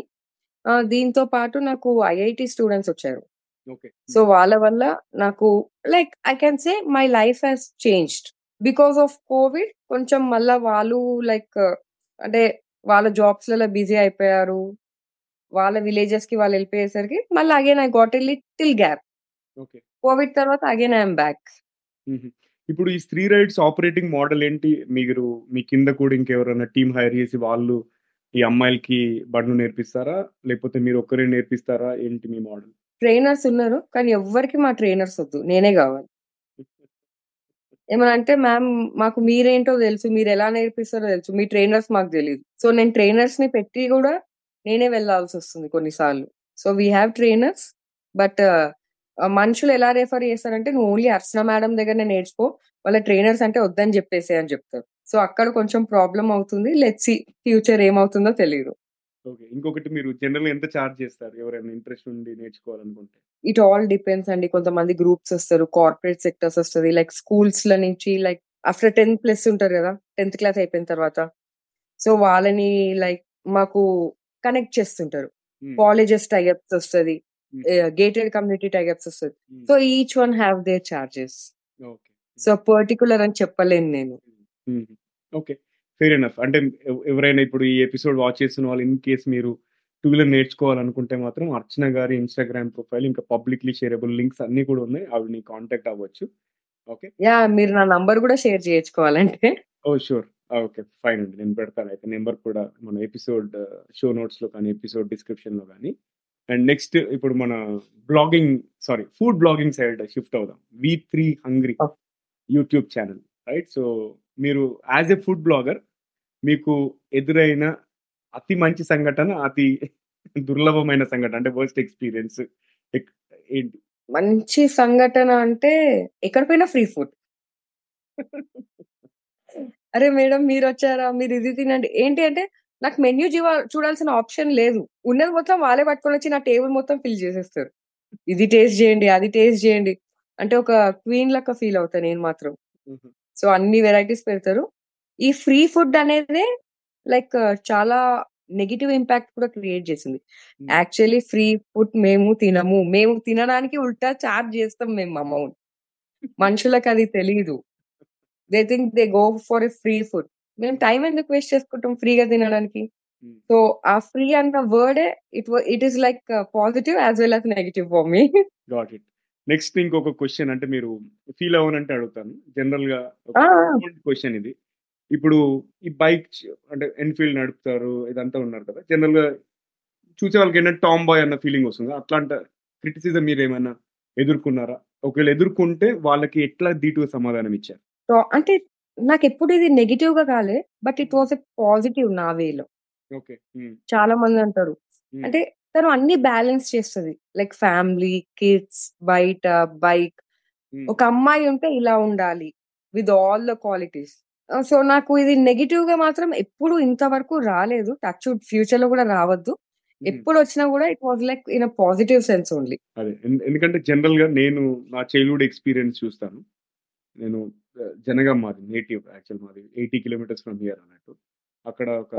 దీంతో పాటు నాకు ఐఐటీ స్టూడెంట్స్ వచ్చారు. ఓకే. సో. వాళ్ళ వల్ల నాకు like I can say my life has changed. Because of covid కొంచెం మళ్ళా వాళ్ళు లైక్ అంటే వాళ్ళ జాబ్స్‌లలో బిజీ అయిపోయారు. వాళ్ళ విలేజెస్‌కి వాళ్ళు వెళ్ళిపోయేసరికి మళ్ళీ again I got a little gap. Covid తర్వాత అగైన్ ఐ యామ్ బ్యాక్. ఇప్పుడు ఈ స్త్రీ రైట్స్ ఆపరేటింగ్ మోడల్ ఏంటి? మీరు మీ కింద కూడా ఇంకెవరైనా టీమ్ హైర్ చేసి వాళ్ళు ఈ అమ్మాయిలకి బండ్లు నేర్పిస్తారా? లేకపోతే మీరు ఒక్కరే నేర్పిస్తారా? ఏంటి మీ మోడల్? ట్రైనర్స్ ఉన్నారు. కానీ ఎవ్వరికి మా ట్రైనర్స్ వద్దు. నేనే గావాలి. ఏమన్నా అంటే మ్యామ్ మాకు మీరేంటో తెలుసు. మీరెలా నేర్పిస్తారో తెలుసు. మీ ట్రైనర్స్ మాకు తెలీదు. సో, నేను ట్రైనర్స్‌ని పెట్టి గూడా నేనే వెళ్ళాల్సొస్తుంది కొన్నిసార్లు. So, we have trainers. But మనుషులు ఎలా రిఫర్ చేస్తారంటే "నువ్వు ఓన్లీ అర్చన మేడం దగ్గరనే నేర్చుకో. వాళ్ళ ట్రైనర్స్ అంటే వద్దని చెప్పేసేయ్" అని చెప్తారు. సో, అక్కడ కొంచెం ప్రాబ్లమ్ అవుతుంది. లెట్స్ సీ ఫ్యూచర్ ఏమవుతుందో తెలీదు. ఓకే. ఇంకొకటి మీరు జనరల్‌గా ఎంత చార్జ్ చేస్తారు? ఎవరైనా ఇంట్రెస్ట్ ఉండి నేర్చుకోవాలనుకుంటే? ఇట్ ఆల్ డిపెండ్స్ అండి. కొంతమంది గ్రూప్స్ వస్తారు. కార్పొరేట్ సెక్టార్స్ వస్తది. లైక్ స్కూల్స్‌ల నుంచి లైక్ ఆఫ్టర్ 10 ప్లస్ ఉంటారు గదా! 10థ్ క్లాస్ అయిపోయిన తర్వాత. సో, వాళ్ళని లైక్ మాకు కనెక్ట్ చేస్తుంటారు. కాలేజెస్ టై అప్స్ వస్తది. గేటెడ్ కమ్యూనిటీ టై అప్స్ వస్తది. So, each one have their charges. So, particular అని చెప్పలేను నేను. ఓకే. Fair enough. అంటే ఎవ్ ఎవరైనా ఇప్పుడు ఈ ఎపిసోడ్ వాచ్ చేస్తున్న వాళ్ళు ఇన్ కేస్ మీరు టూ వీలర్ నేర్చుకోవాలనుకుంటే మాత్రం అర్చన గారి ఇన్‌స్టాగ్రామ్ ప్రొఫైల్ ఇంకా పబ్లిక్‌లీ షేరబుల్ లింక్స్ అన్నీ కూడా ఉన్నాయి. ఆవిడని కాంటాక్ట్ అవ్వచ్చు. ఓకే. యాహ్! మీరు నా నంబర్ గూడా షేర్ చేయొచ్చు కావాలంటే. ఓహ్! షూర్. ఆ! ఓకే. ఫైన్ అండి. నేను పెడతాను అయితే నంబర్ కూడా మన ఎపిసోడ్ షో నోట్స్‌లో కానీ, ఎపిసోడ్ డిస్క్రిప్షన్‌లో గాని. అండ్ నెక్స్ట్ ఇప్పుడు మన blogging sorry food blogging side shift అవుదాం. వి3 hungry oh! YouTube channel right. So, మీరు యాస్ ఎ ఫుడ్ బ్లాగర్ మీకు ఎదురైన అతి మంచి సంఘటన, అతి దుర్లభమైన సంఘటన అంటే వర్స్ట్ ఎక్స్‌పీరియన్స్ ఎక్ ఏంటి? మంచి సంఘటన అంటే ఎక్కడ పోయినా ఫ్రీ ఫుడ్. అరే మేడం మీరొచ్చారా? మీరు ఇది తినండి. ఏంటి అంటే నాకు మెన్యూ జువా చూడాల్సిన ఆప్షన్ లేదు. ఉన్నది మొత్తం వాళ్ళే పట్టుకొనొచ్చి నా టేబుల్ మొత్తం ఫిల్ చేసేస్తారు. ఇది టేస్ట్ చేయండి, అది టేస్ట్ చేయండి. అంటే ఒక క్వీన్ లెక్క ఫీల్ అవుతా నేను మాత్రం. సో, అన్ని వెరైటీస్ పెడతారు. ఈ ఫ్రీ ఫుడ్ అనేదే లైక్ చాలా నెగెటివ్ ఇంపాక్ట్ కూడా క్రియేట్ చేసింది. యాక్చువల్లీ ఫ్రీ ఫుడ్ మేము తినము. మేము తినడానికి ఉల్టా చార్జ్ చేస్తాం మేము అమౌంట్. మనుషులకది తెలీదు. They think they go for a free food. మేము టైమ్ ఎందుకు వేస్ట్ చేసుకుంటాం ఫ్రీగా తినడానికి. సో, ఆ ఫ్రీ అన్న వర్డే it it is like positive as well as negative for me. Next ఇంకొక క్వెషన్ అంటే మీరు ఫీల్ అవ్వనంటే అడుగుతాను. ఆ! కామన్ క్వెషన్ ఇది. ఇప్పుడు ఈ బైక్ అంటే ఎన్‌ఫీల్డ్ నడుపుతారు. ఇదంతా ఉన్నారు కదా! జనరల్‌గా చూసే వాళ్ళకేంటంటే టామ్ బాయ్ అన్న ఫీలింగ్ వస్తుంది. అట్లాంటి క్రిటిసిజం మీరేమైనా ఎదుర్కొన్నారా? ఒకవేళ ఎదుర్కొంటే వాళ్ళకి ఎట్లా ధీటుగా సమాధానం ఇచ్చారు? అంటే నాకెప్పుడు ఇది నెగెటివ్‌గా కాలే. But it. Was a positive నా వేలో. ఓకే. హ్మ్. చాలా మంది అంటారు. హ్మ్. అంటే తను అన్ని బ్యాలెన్స్ చేస్తది. లైక్ ఫ్యామిలీ, కిడ్స్, బయట, బైక్. ఒక అమ్మాయి ఉంటే ఇలా ఉండాలి. With all the qualities. So, నాకు ఇది నెగెటివ్‌గా మాత్రం ఎప్పుడు ఇంతవరకు రాలేదు. టచ్ వుడ్ ఫ్యూచర్‌లో కూడా రావద్దు. హ్మ్. ఎప్పుడొచ్చినా కూడా it was like in a positive sense only. అదే. ఎందుకంటే జనరల్‌గా నేను నా చైల్డ్‌హుడ్ ఎక్స్‌పీరియన్స్ చూస్తాను. నేను జనగాం మాది నేటివ్ యాక్చువల్ మాది 80 కిలోమీటర్స్ ఫ్రమ్ హియర్ అన్నట్టు. అక్కడ ఒక.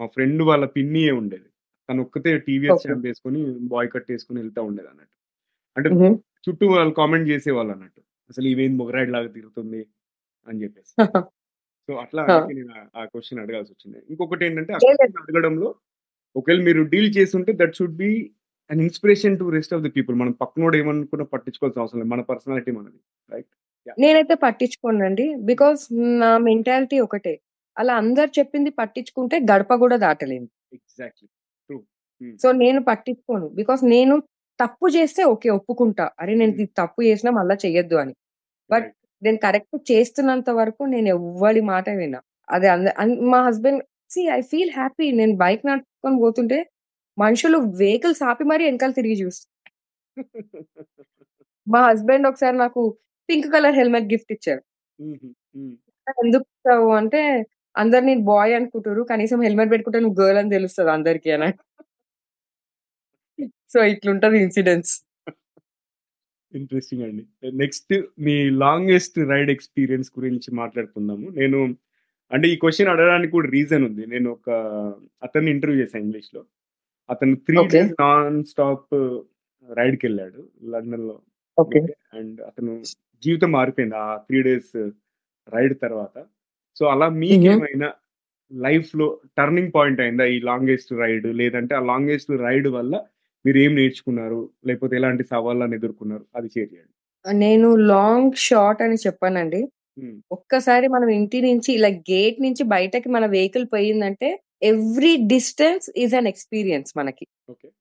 మా ఫ్రెండ్ వాళ్ళ పిన్నియే ఉండేది. తను ఒక్కతే టీవీఎస్ ఏసుకొని బాయ్ కట్ ఏసుకొని ఎళ్తా ఉండేదన్నట్టు. అంటే హుహు. చుట్టూ వాళ్ళు కామెంట్ చేసేవాళ్ళన్నట్టు. అసలు ఈమేంది మొగరాయిలాగా తిరుగుతుంది అని చెప్పేసి. సో, అట్లా నేను ఆ- అడగాల్సొచ్చింది. ఇంకొకటేంటంటే ఆ లేదు. క్వెషన్ అడగడంలో ఒకవేళ మీరు డీల్ చేసుంటే that should be an inspiration to rest of the people. మనం పక్కనోడు ఏమనుకున్నా పట్టించుకోవాల్సిన అవసరం లేదు. మన పర్సనాలిటీ మనది. రైట్? నేనైతే పట్టించుకోనండి. బికాజ్ నా మెంటాలిటీ ఒకటే. అలా అందరు చెప్పింది పట్టించుకుంటే గడప కూడా దాటలేము. ఎగ్జాక్ట్‌లీ. సో, నేను పట్టించుకోను. బికాజ్ నేను తప్పు చేస్తే ఓకే. ఒప్పుకుంటా. అరే! నేను. ఇది తప్పు చేసినా మళ్ళా చెయ్యొద్దు అని. బట్. నేను కరెక్ట్ చేస్తున్నంత వరకు నేను ఎవ్వడి మాట విన. అది అంద అన్ మా husband see I feel happy. నేను బైక్ నడుపుకొని పోతుంటే మనుషులు వెహికల్స్ ఆపి మరీ ఎనకాల తిరిగి చూస్తారు. మా హస్బెండ్ ఒకసారి నాకు పింక్ కలర్ హెల్మెట్ గిఫ్ట్ ఇచ్చారు. ఎందుకు అంటే, అందరు నేను బాయ్ అనుకుంటుర్రు. కనీసం హెల్మెట్ పెట్టుకుంటే నువ్వు గర్ల్ అని తెలుస్తది అందరికి అన్నాడు. సో, ఇట్లుంటది ఇన్సిడెంట్స్. ఇంట్రెస్టింగ్ అండి. నెక్స్ట్ మీ లాంగెస్ట్ రైడ్ ఎక్స్‌పీరియన్స్ గురించి మాట్లాడుకుందాము. నేను అంటే ఈ క్వెషన్ అడగడానికి కూడా రీజన్ ఉంది. నేను ఒక అతన్ని ఇంటర్వ్యూ చేశా ఇంగ్లీష్‌లో. అతను 3 ఓకే. డేస్ నాన్ స్టాప్ రైడ్‌కెళ్ళాడు లండన్‌లో. ఓకే. ఓకే. అండ్ అతను జీవితం మారిపోయింది ఆ 3 డేస్ రైడ్ తర్వాత. సో, అలా. మీకేమైనా లైఫ్‌లో టర్నింగ్ పాయింట్ అయిందా ఈ లాంగెస్ట్ రైడ్? లేదంటే ఆ లాంగెస్ట్ రైడ్ వల్ల మీరేం నేర్చుకున్నారు? లేకపోతే ఎలాంటి సవాళ్ళని ఎదుర్కొన్నారు? అది షేర్ చేయండి. నేను లాంగ్, షార్ట్ అని చెప్పనండి. ఒక్కసారి మనం ఇంటి నుంచి లైక్ గేట్ నుంచి బయటకి మన వెహికల్ పోయిందంటే every distance is an experience మనకి.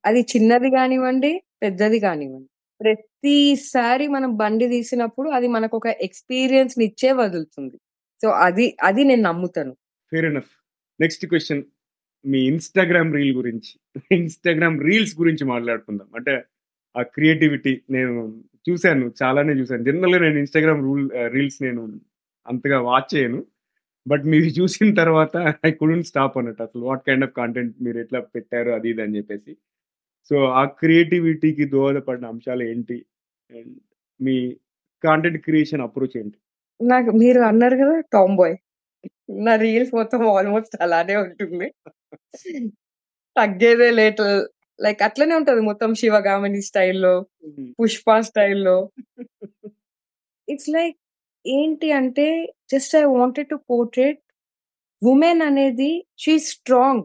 అది చిన్నది గానివ్వండి, పెద్దది గానివ్వండి. ప్రతిసారి మనం బండి తీసినప్పుడు అది మనకొక ఎక్స్‌పీరియన్స్‌నిచ్చే వదులుతుంది. సో, అది అది నేను నమ్ముతాను. ఎనఫ్. నెక్స్ట్ క్వెషన్ మీ ఇన్‌స్టాగ్రామ్ రీల్ గురించి. ఇన్‌స్టాగ్రామ్ రీల్స్ గురించి మాట్లాడుకుందాం. అంటే ఆ క్రియేటివిటీ నేను చూసాను. చాలానే చూసాను. జనరల్‌గా నేను ఇన్‌స్టాగ్రామ్ రూల్ రీల్స్ నేను అంతగా వాచ్ చేయను. బట్ మీరు చూసిన తర్వాత ఐ కుడెంట్ స్టాప్ అన్నట్టు. అసలు వాట్ కైండ్ ఆఫ్ కంటెంట్ మీరు ఎట్లా పెట్టారు అది ఇది అని చెప్పేసి. సో, ఆ క్రియేటివిటీకి దోహదపడిన అంశాలు ఏంటి? అండ్ మీ కాంటెంట్ క్రియేషన్ అప్రోచ్ ఏంటి? నాకు మీరు అన్నారు కదా టామ్ బాయ్. నా రీల్స్ మొత్తం ఆల్‌మోస్ట్ అలానే ఉంటుంది. తగ్గేదే లేదు. లైక్ అట్లనే ఉంటది మొత్తం 'శివగామిని' స్టైల్‌లో. 'పుష్ప' స్టైల్‌లో. ఇట్స్ లైక్ ఏంటి అంటే just I wanted to portray women అనేది షీ స్ట్రాంగ్.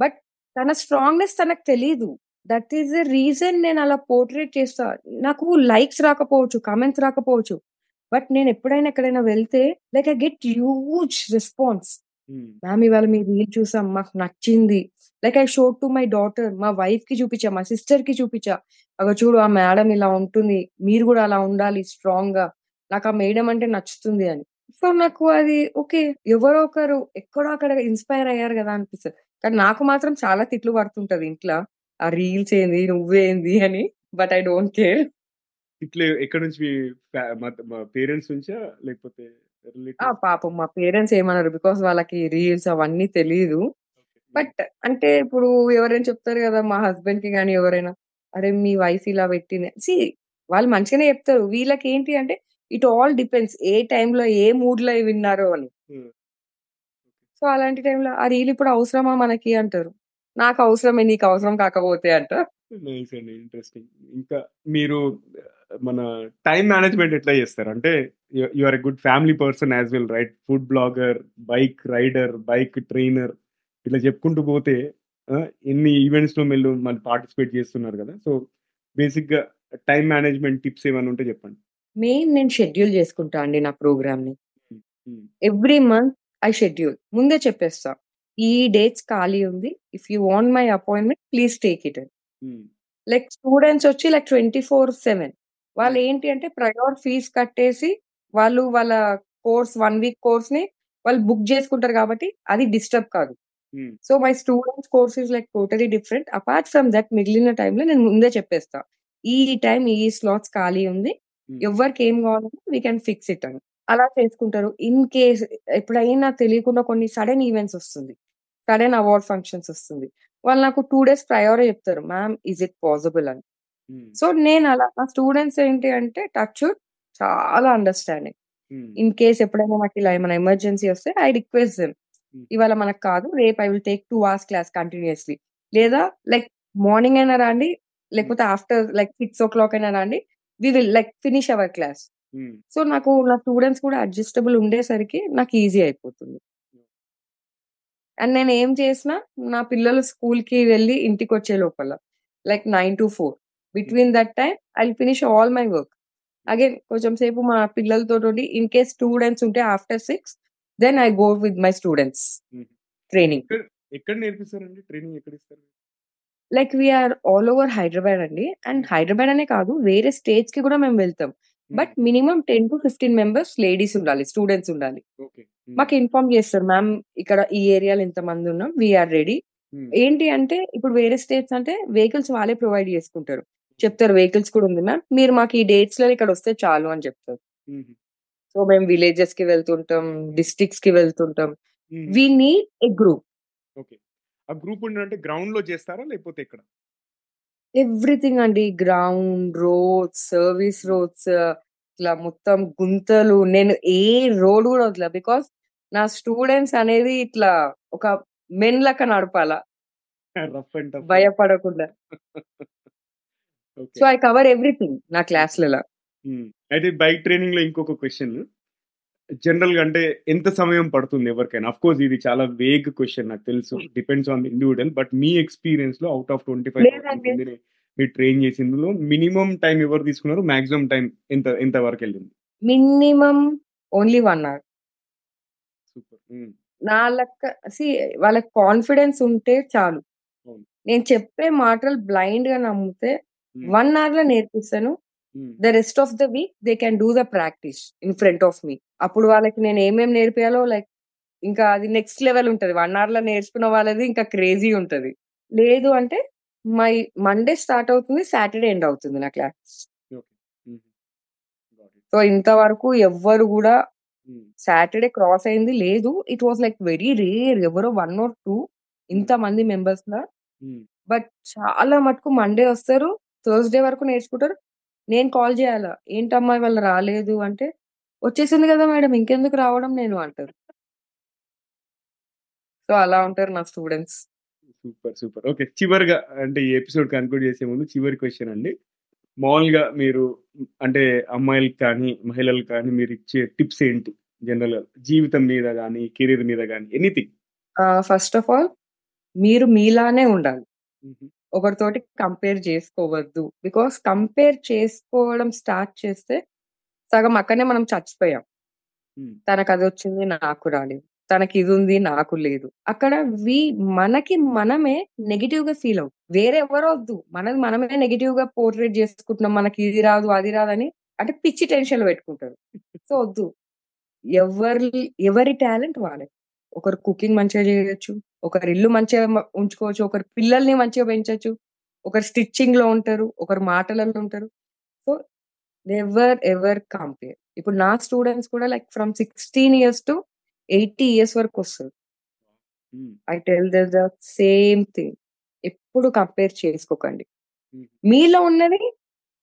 బట్ తన స్ట్రాంగ్‌నెస్ తనకు తెలీదు. దట్ ఈస్ ద రీజన్ నేను అలా పోర్ట్రేట్ చేస్తా. నాకు లైక్స్ రాకపోవచ్చు, కామెంట్స్ రాకపోవచ్చు. బట్ నేను ఎప్పుడైనా ఎక్కడైనా వెళ్తే like I get huge response. Ma'am ఇవాళ మీ రీల్ చూసాం. మాకు నచ్చింది. Like I showed to my daughter మా వైఫ్‌కి చూపించా, మా సిస్టర్‌కి చూపించా. అగో చూడు ఆ మేడం ఇలా ఉంటుంది. మీరు గూడా అలా ఉండాలి స్ట్రాంగ్‌గా. నాకు ఆ మేడం అంటే నచ్చుతుంది అని. సో, నాకు అది ఓకే. ఎవరో ఒకరు ఎక్కడో అక్కడ ఇన్‌స్పైర్ అయ్యారు గదా! అనిపిస్తది. కానీ నాకు మాత్రం చాలా తిట్లు పడుతుంటది ఇంట్ల. ఆ రీల్స్ ఏంది? నువ్వేంది? అని. But I don't care. ఇట్లా ఎక్కడి నుంచి మీ పేరెంట్స్ నుంచా? లేకపోతే? పాపం మా పేరెంట్స్ ఏమనరు. బికాజ్ వాళ్ళకి రీల్స్ అవన్నీ. హ్మ్. బట్ అంటే ఇప్పుడు ఎవరైనా చెప్తారు గదా! మా హస్బెండ్‌కి గాని ఎవరైనా, "అరే! మీ వైఫ్ ఇలా పెట్టింది." సీ వాళ్ళు మంచిగానే చెప్తారు. వీళ్ళకేంటి అంటే ఇట్ ఆల్ డిపెండ్స్. ఏ టైమ్‌లో, ఏ మూడ్‌లో విన్నారో అని. సో, అలాంటి టైమ్‌లో ఆ రీల్ ఇప్పుడు అవసరమా మనకి అంటారు. నాకు అవసరమే నీకు అవసరం కాకపోతే అంట. ఇంట్రెస్టింగ్. ఇంకా మీరు మన టైమ్ మేనేజ్‌మెంట్ ఎట్లా చేస్తారు? అంటే you are a good family person as well right? Food blogger, bike rider, bike trainer ఇట్లా చెప్పుకుంటూ పోతే! ఎన్ని ఈవెంట్స్‌లో మీరు మరి పార్టిసిపేట్ చేస్తున్నారు కదా! సో, బేసిక్‌గా టైమ్ మేనేజ్‌మెంట్ టిప్స్ ఏమైనా ఉంటే చెప్పండి. మెయిన్ నేను షెడ్యూల్ చేసుకుంటా అండి నా ప్రోగ్రామ్‌ని. Every month I schedule. ముందే చెప్పేస్తా. ఈ డేట్స్ ఖాళీ ఉంది. If you want my appointment please take it. Like students వచ్చి లైక్ 24/7 వాళ్ళు హ్మ్. ఏంటి అంటే ప్రయార్ ఫీస్ కట్టేసి వాళ్ళు వాళ్ళ కోర్స్ 1 వీక్ కోర్స్‌ని వాళ్ళు బుక్ చేసుకుంటారు కాబట్టి అది డిస్టర్బ్ కాదు. హ్మ్. So, my students course is like totally different. Apart from that మిగిలిన టైమ్‌లో నేను ముందే చెప్పేస్తా. ఈ టైమ్ ఈ స్లాట్స్ ఖాళీ ఉంది. హ్మ్. ఎవ్వరికి ఏం కావాలన్నా వి కెన్ ఫిక్స్ ఇట్ అని. అలా చేసుకుంటారు. ఇన్ కేస్ ఎప్పుడైనా తెలియకుండా కొన్ని సడెన్ ఈవెంట్స్ వస్తుంది. సడెన్ అవార్డ్ ఫంక్షన్స్ వస్తుంది. వాళ్ళు నాకు 2 డేస్ ప్రయారే చెప్తారు. మ్యామ్ ఈస్ ఇట్ పాసిబుల్ అని. హ్మ్. సో, నేను అలా నా స్టూడెంట్స్ ఏంటి అంటే టచ్ వుడ్ చాలా అండర్‌స్టాండింగ్. హ్మ్. ఇన్ కేస్ ఎప్పుడైనా నాకు ఇలా ఏమైనా ఎమర్జెన్సీ వస్తే ఐ రిక్వెస్ట్ దెమ్. హ్మ్. ఇవాళ మనకు కాదు. రేపు I will take 2 hours class continuously. లేదా లైక్ మార్నింగ్ అయినా రాండి. హ్మ్. లేకపోతే ఆఫ్టర్ లైక్ 6:00 అయినా రాండి. We will like finish our class. Hmm. So, నాకు నా స్టూడెంట్స్ కూడా అడ్జస్టబుల్ ఉండేసరికి నాకు ఈజీ అయిపోతుంది. అండ్ నేను ఏం చేసినా నా పిల్లలు స్కూల్‌కి వెళ్ళి ఇంటికొచ్చే లోపల like 9-4 hmm. Between that time I finish all my work. Again కొంచెం సేపు మా పిల్లలతోటి ఇన్ కేస్ స్టూడెంట్స్ ఉంటే after 6 then I go with my students hmm. ట్రైనింగ్‌కి. ఎక్కడ నేర్పిస్తారండి? ట్రైనింగ్ ఎక్కడ ఇస్తారు? Like we are all over Hyderabad అండి. అండ్. హైదరాబాద్ అనే కాదు వేరే స్టేట్స్‌కి కూడా మేము వెళ్తాం. But hmm. Minimum 10-15 members ladies ఉండాలి. స్టూడెంట్స్ ఉండాలి. మాకు ఇన్ఫార్మ్ చేస్తారు. మ్యామ్ ఇక్కడ ఈ ఏరియాలో ఇంతమంది ఉన్నాం. We are ready. ఏంటి అంటే ఇప్పుడు వేరే స్టేట్స్ అంటే వెహికల్స్ వాళ్ళే ప్రొవైడ్ చేసుకుంటారు. చెప్తారు వెహికల్స్ కూడా ఉంది మ్యామ్. మీరు మాకు ఈ డేట్స్‌లో ఇక్కడ వస్తే చాలు అని చెప్తారు. సో, మేము విలేజెస్‌కి వెళ్తుంటాం. డిస్ట్రిక్ట్స్‌కి వెళ్తుంటాం. హుహు. We need a group. Okay. ఆ గ్రూప్ ఉండంటే గ్రౌండ్‌లో చేస్తారా? లేకపోతే ఎక్కడ? ఎవ్రీథింగ్ అండి. Ground, roads, service. రోడ్స్ ఇట్లా మొత్తం గుంతలు నేను ఏ రోడ్ కూడా వదల. బికాజ్ నా స్టూడెంట్స్ అనేది ఇట్లా ఒక మెన్ లెక్క నడపాల. భయపడకుండా. సో, ఐ కవర్ ఎవ్రీథింగ్ నా క్లాస్‌లలో. అయితే బైక్ ట్రైనింగ్‌లో ఇంకొక క్వెషన్. జనరల్‌గా అంటే ఎంత సమయం పడుతుంది ఎవరికైనా? ఆఫ్‌కోర్స్ ఇది చాలా వేగ్ క్వెషన్ నాకు తెలుసు. Depends on the individual. But మీ ఎక్స్‌పీరియన్స్‌లో ఔట్ ఆఫ్ 25,000 లేదండి. మందిని మీరు ట్రైన్ చేసిందులో మినిమమ్ టైమ్ ఎవరు తీసుకున్నారు? మాక్సిమం టైమ్ ఎంత ఎంత వరకెళ్ళింది? Minimum only 1 hour. సూపర్. నా లెక్క సీ వాళ్ళకి కాన్ఫిడెన్స్ ఉంటే చాలు. నేను చెప్పే మాటలు బ్లైండ్‌గా నమ్మితే హ్మ్. 1 అవర్‌లో నేర్పిస్తాను. హ్మ్. The rest of the week they can do the practice in front of me. అప్పుడు వాళ్ళకి నేను ఏమేమి నేర్పియాలో లైక్ ఇంకా అది నెక్స్ట్ లెవెల్ ఉంటది. 1 అవర్‌లో నేర్చుకున్న వాళ్ళది ఇంకా క్రేజీ ఉంటది. లేదు అంటే మై మండే స్టార్ట్ అవుతుంది. సాటర్‌డే ఎండ్ అవుతుంది నా క్లాస్. సో, ఇంతవరకు ఎవ్వరు హ్మ్. సాటర్‌డే క్రాస్ అయింది లేదు. It was like very rare ఎవరో 1 ఆర్ 2 హ్మ్. ఇంతమంది మెంబర్స్‌లా. హ్మ్. బట్ చాలా మటుకు మండే వస్తారు. థర్స్‌డే వరకు నేర్చుకుంటారు. నేను కాల్ చేయాలా? ఏంటమ్మా ఇవాళ రాలేదు అంటే, "వచ్చేసింది కదా మేడం ఇంకెందుకు రావడం నేను" అంటారు. సో, అలా ఉంటారు నా స్టూడెంట్స్. సూపర్. సూపర్. ఓకే. చివరగా అంటే ఈ ఎపిసోడ్ కన్క్లూడ్ చేసే ముందు చివరి క్వెషన్ అండి. మామూలుగా మీరు అంటే అమ్మాయిలకి కానీ, మహిళలకు కానీ మీరిచ్చే టిప్స్ ఏంటి? జనరల్‌గా జీవితం మీద గాని, కెరీర్ మీద గాని ఎనీథింగ్. ఫస్ట్ ఆఫ్ ఆల్ మీరు మీలానే ఉండాలి. ఒకరితోటి కంపేర్ చేసుకోవద్దు. బికాజ్ కంపేర్ చేసుకోవడం స్టార్ట్ చేస్తే సగం అక్కడనే మనం చచ్చిపోయాం. హ్మ్. తనకదొచ్చింది నాకు రాలేదు. తనకిదుంది నాకు లేదు. అక్కడ వి మనకి మనమే నెగెటివ్‌గా ఫీల్ అవుతాం. వేరే ఎవరో వద్దు. మనది మనమే నెగెటివ్‌గా పోర్ట్రేట్ చేసుకుంటున్నాం. మనకి ఇది రాదు, అది రాదని అంటే పిచ్చి టెన్షన్‌లు పెట్టుకుంటారు. సో, వద్దు. ఎవరి ఎవరి టాలెంట్ వాళ్ళది. ఒకరు కుకింగ్ మంచిగా చేయొచ్చు. ఒకరు ఇల్లు మంచిగా ఉంచుకోవచ్చు. ఒకరు పిల్లల్ని మంచిగా పెంచొచ్చు. ఒకరు స్టిచ్చింగ్‌లో ఉంటారు. ఒకరు మాటలలో ఉంటారు. So, never ever compare. ఇప్పుడు నా స్టూడెంట్స్ కూడా like from 16 years to 80 years వరకొస్తారు. హ్మ్. I tell the same thing. ఎప్పుడు కంపేర్ చేసుకోకండి. మీలో ఉన్నది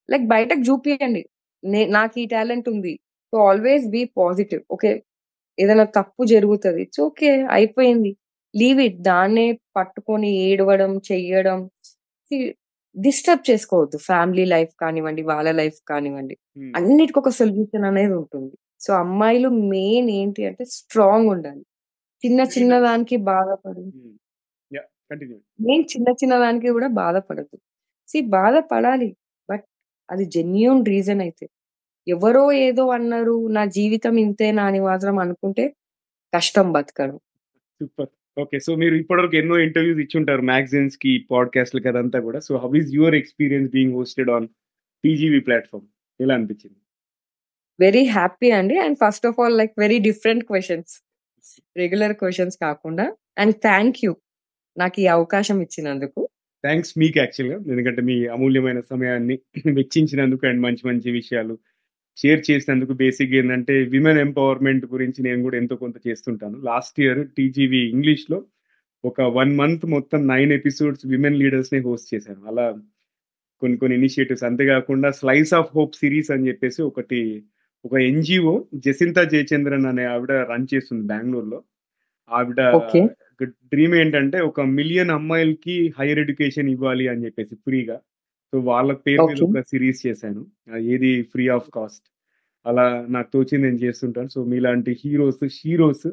లైక్ బయటకు చూపియండి. నే నాకు ఈ టాలెంట్ ఉంది. So, always be positive. Okay. ఏదైనా తప్పు జరుగుతది. It's okay. అయిపోయింది. Leave it. దాన్నే పట్టుకొని ఏడవడం, చెయ్యడం సీ డిస్టర్బ్ చేసుకోవద్దు. ఫ్యామిలీ లైఫ్ కానివ్వండి, వాళ్ళ లైఫ్ కానివ్వండి. అన్నిటికి ఒక సొల్యూషన్ అనేది ఉంటుంది. సో, అమ్మాయిలు మెయిన్ ఏంటి అంటే స్ట్రాంగ్ ఉండాలి. చిన్న చిన్న. దానికి బాధపడి హ్మ్. యాహ్! కంటిన్యూ. మెయిన్ చిన్న చిన్న దానికి కూడా బాధపడొద్దు. సీ బాధపడాలి. బట్ అది జెన్యూన్ రీజన్ అయితే. ఎవరో ఏదో అన్నారు. నా జీవితం ఇంతేనా అని మాత్రం అనుకుంటే కష్టం బతకడం. సూపర్. ఓకే. సో, మీరు ఇప్పటివరకు ఎన్నో ఇంటర్వ్యూస్ ఇచ్చుంటారు మ్యాగజైన్స్‌కి, పాడ్‌కాస్ట్‌లకి అదంతా కూడా. So, how is your experience being hosted on TGV platform? ఎలా అనిపించింది? వెరీ హ్యాపీ అండి. And first of all like very different questions. Regular questions కాకుండా. And thank you. నాకు ఈ అవకాశం ఇచ్చినందుకు. థాంక్స్ మీకు యాక్చువల్‌గా. ఎందుకంటే మీ అమూల్యమైన సమయాన్ని వెచ్చించినందుకు అండ్ మంచి మంచి విషయాలు షేర్ చేసినందుకు బేసిక్‌గా ఏందంటే విమెన్ ఎంపవర్‌మెంట్ గురించి నేను కూడా ఎంతో కొంత చేస్తుంటాను. లాస్ట్ ఇయర్ టీజీవీ ఇంగ్లీష్‌లో ఒక 1 మంత్ మొత్తం 9 ఎపిసోడ్స్ విమెన్ లీడర్స్‌ని హోస్ట్ చేశాను. అలా కొన్ని కొన్ని ఇనిషియేటివ్స్ అంతేకాకుండా స్లైస్ ఆఫ్ హోప్ సిరీస్ అని చెప్పేసి ఒకటి ఒక ఎన్‌జీఓ జసింతా జయచంద్రన్ అనే ఆవిడ రన్ చేస్తుంది బెంగుళూరులో. ఆవిడ. డ్రీమ్ ఏంటంటే ఒక మిలియన్ అమ్మాయిలకి హైయర్ ఎడ్యుకేషన్ ఇవ్వాలి అని చెప్పేసి ఫ్రీగా. సో, వాళ్ళ పేరు మీద. ఒక సిరీస్ చేశాను. ఏది ఫ్రీ ఆఫ్ కాస్ట్. అలా నాకు తోచింది నేను చేస్తుంటాను. సో, మీలాంటి హీరోస్, షీరోస్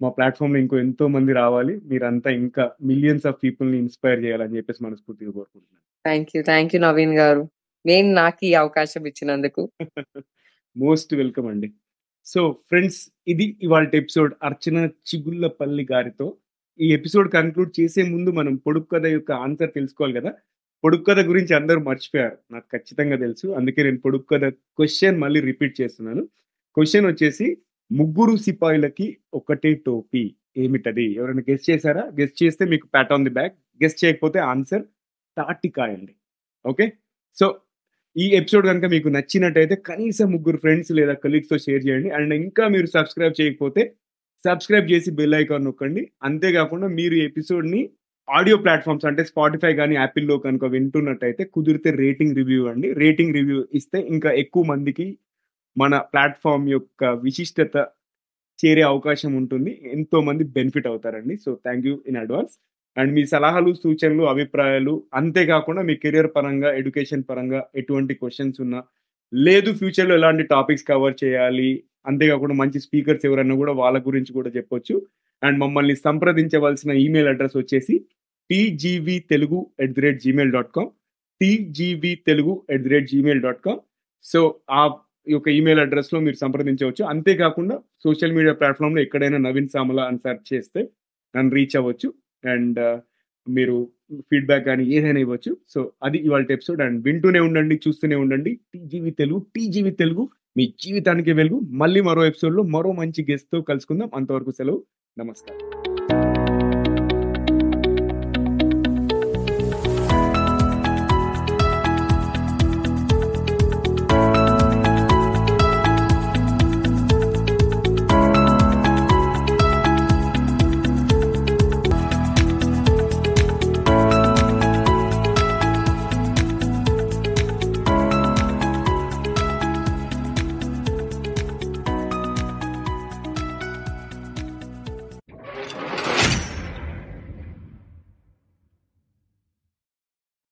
మా ప్లాట్‌ఫార్మ్‌లో ఇంకో ఎంతో మంది రావాలి. మీరంతా ఇంకా మిలియన్స్ ఆఫ్ పీపుల్‌ని ఇన్‌స్పైర్ చేయాలని చెప్పేసి మనస్ఫూర్తిగా కోరుకుంటున్నాను. Thank you. Thank you Naveen garu. Main నాకు ఈ అవకాశం ఇచ్చినందుకు. మోస్ట్ వెల్కమ్ అండి. సో, ఫ్రెండ్స్ ఇది ఇవాల్టి ఎపిసోడ్ అర్చన చిగుళ్ళపల్లి గారితో. ఈ ఎపిసోడ్ కన్క్లూడ్ చేసే ముందు మనం పొడుపు కథ యొక్క ఆన్సర్ తెలుసుకోవాలి కదా! పొడుపు కథ గురించి అందరూ మర్చిపోయారు. నాకు ఖచ్చితంగా తెలుసు. అందుకే నేను పొడుపు కథ మళ్ళీ రిపీట్ చేస్తున్నాను. క్వశ్చన్ వచ్చేసి ముగ్గురు సిపాయిలకి ఒకటే టోపీ ఏమిటది? ఎవరైనా గెస్ట్ చేశారా గెస్ట్ చేస్తే మీకు pat on the back. Guess చేయకపోతే ఆన్సర్ తాటికాయ అండి. ఓకే. సో, ఈ ఎపిసోడ్ కనుక మీకు నచ్చినట్టయితే కనీసం ముగ్గురు ఫ్రెండ్స్ లేదా కలీగ్స్తో షేర్ చేయండి. అండ్ ఇంకా మీరు సబ్స్క్రైబ్ చేయకపోతే సబ్స్క్రైబ్ చేసి బెల్ ఐకాన్ నొక్కండి. అంతేకాకుండా మీరు ఎపిసోడ్‌ని ఆడియో ప్లాట్‌ఫార్మ్స్ అంటే స్పాటిఫై కానీ యాపిల్‌లో కనుక వింటున్నట్టయితే కుదిరితే రేటింగ్ రివ్యూ అండి రేటింగ్ రివ్యూ ఇస్తే ఇంకా ఎక్కువ మందికి మన ప్లాట్ఫామ్ యొక్క విశిష్టత చేరే అవకాశం ఉంటుంది. ఎంతో మంది బెనిఫిట్ అవుతారండి. So, thank you in advance. And మీ సలహాలు, సూచనలు, అభిప్రాయాలు అంతేకాకుండా మీ కెరియర్ పరంగా, ఎడ్యుకేషన్ పరంగా ఎటువంటి క్వశ్చన్స్ ఉన్నా, లేదు ఫ్యూచర్‌లో ఎలాంటి టాపిక్స్ కవర్ చేయాలి, అంతేకాకుండా మంచి స్పీకర్స్ ఎవరన్నా కూడా వాళ్ళ గురించి కూడా చెప్పొచ్చు. అండ్ మమ్మల్ని సంప్రదించవలసిన ఈమెయిల్ అడ్రస్ వచ్చేసి TGV Telugu at the rate Gmail dot com TGV Telugu at the rate Gmail dot com so, ఆ యొక్క ఈమెయిల్ అడ్రెస్‌లో మీరు సంప్రదించవచ్చు. అంతేకాకుండా సోషల్ మీడియా ప్లాట్‌ఫార్మ్‌లో ఎక్కడైనా నవీన్ సామల అని సెర్చ్ చేస్తే నన్ను రీచ్ అవ్వచ్చు. అండ్ uh, మీరు ఫీడ్‌బ్యాక్ కానీ ఏదైనా ఇవ్వచ్చు. సో, అది ఇవాళ ఎపిసోడ్ అండ్ వింటూనే ఉండండి, చూస్తూనే ఉండండి. టీజీవీ తెలుగు, టీజీవీ తెలుగు మీ జీవితానికి వెలుగు. మళ్ళీ మరో ఎపిసోడ్‌లో మరో మంచి గెస్ట్‌తో కలుసుకుందాం. అంతవరకు సెలవు. నమస్కారం.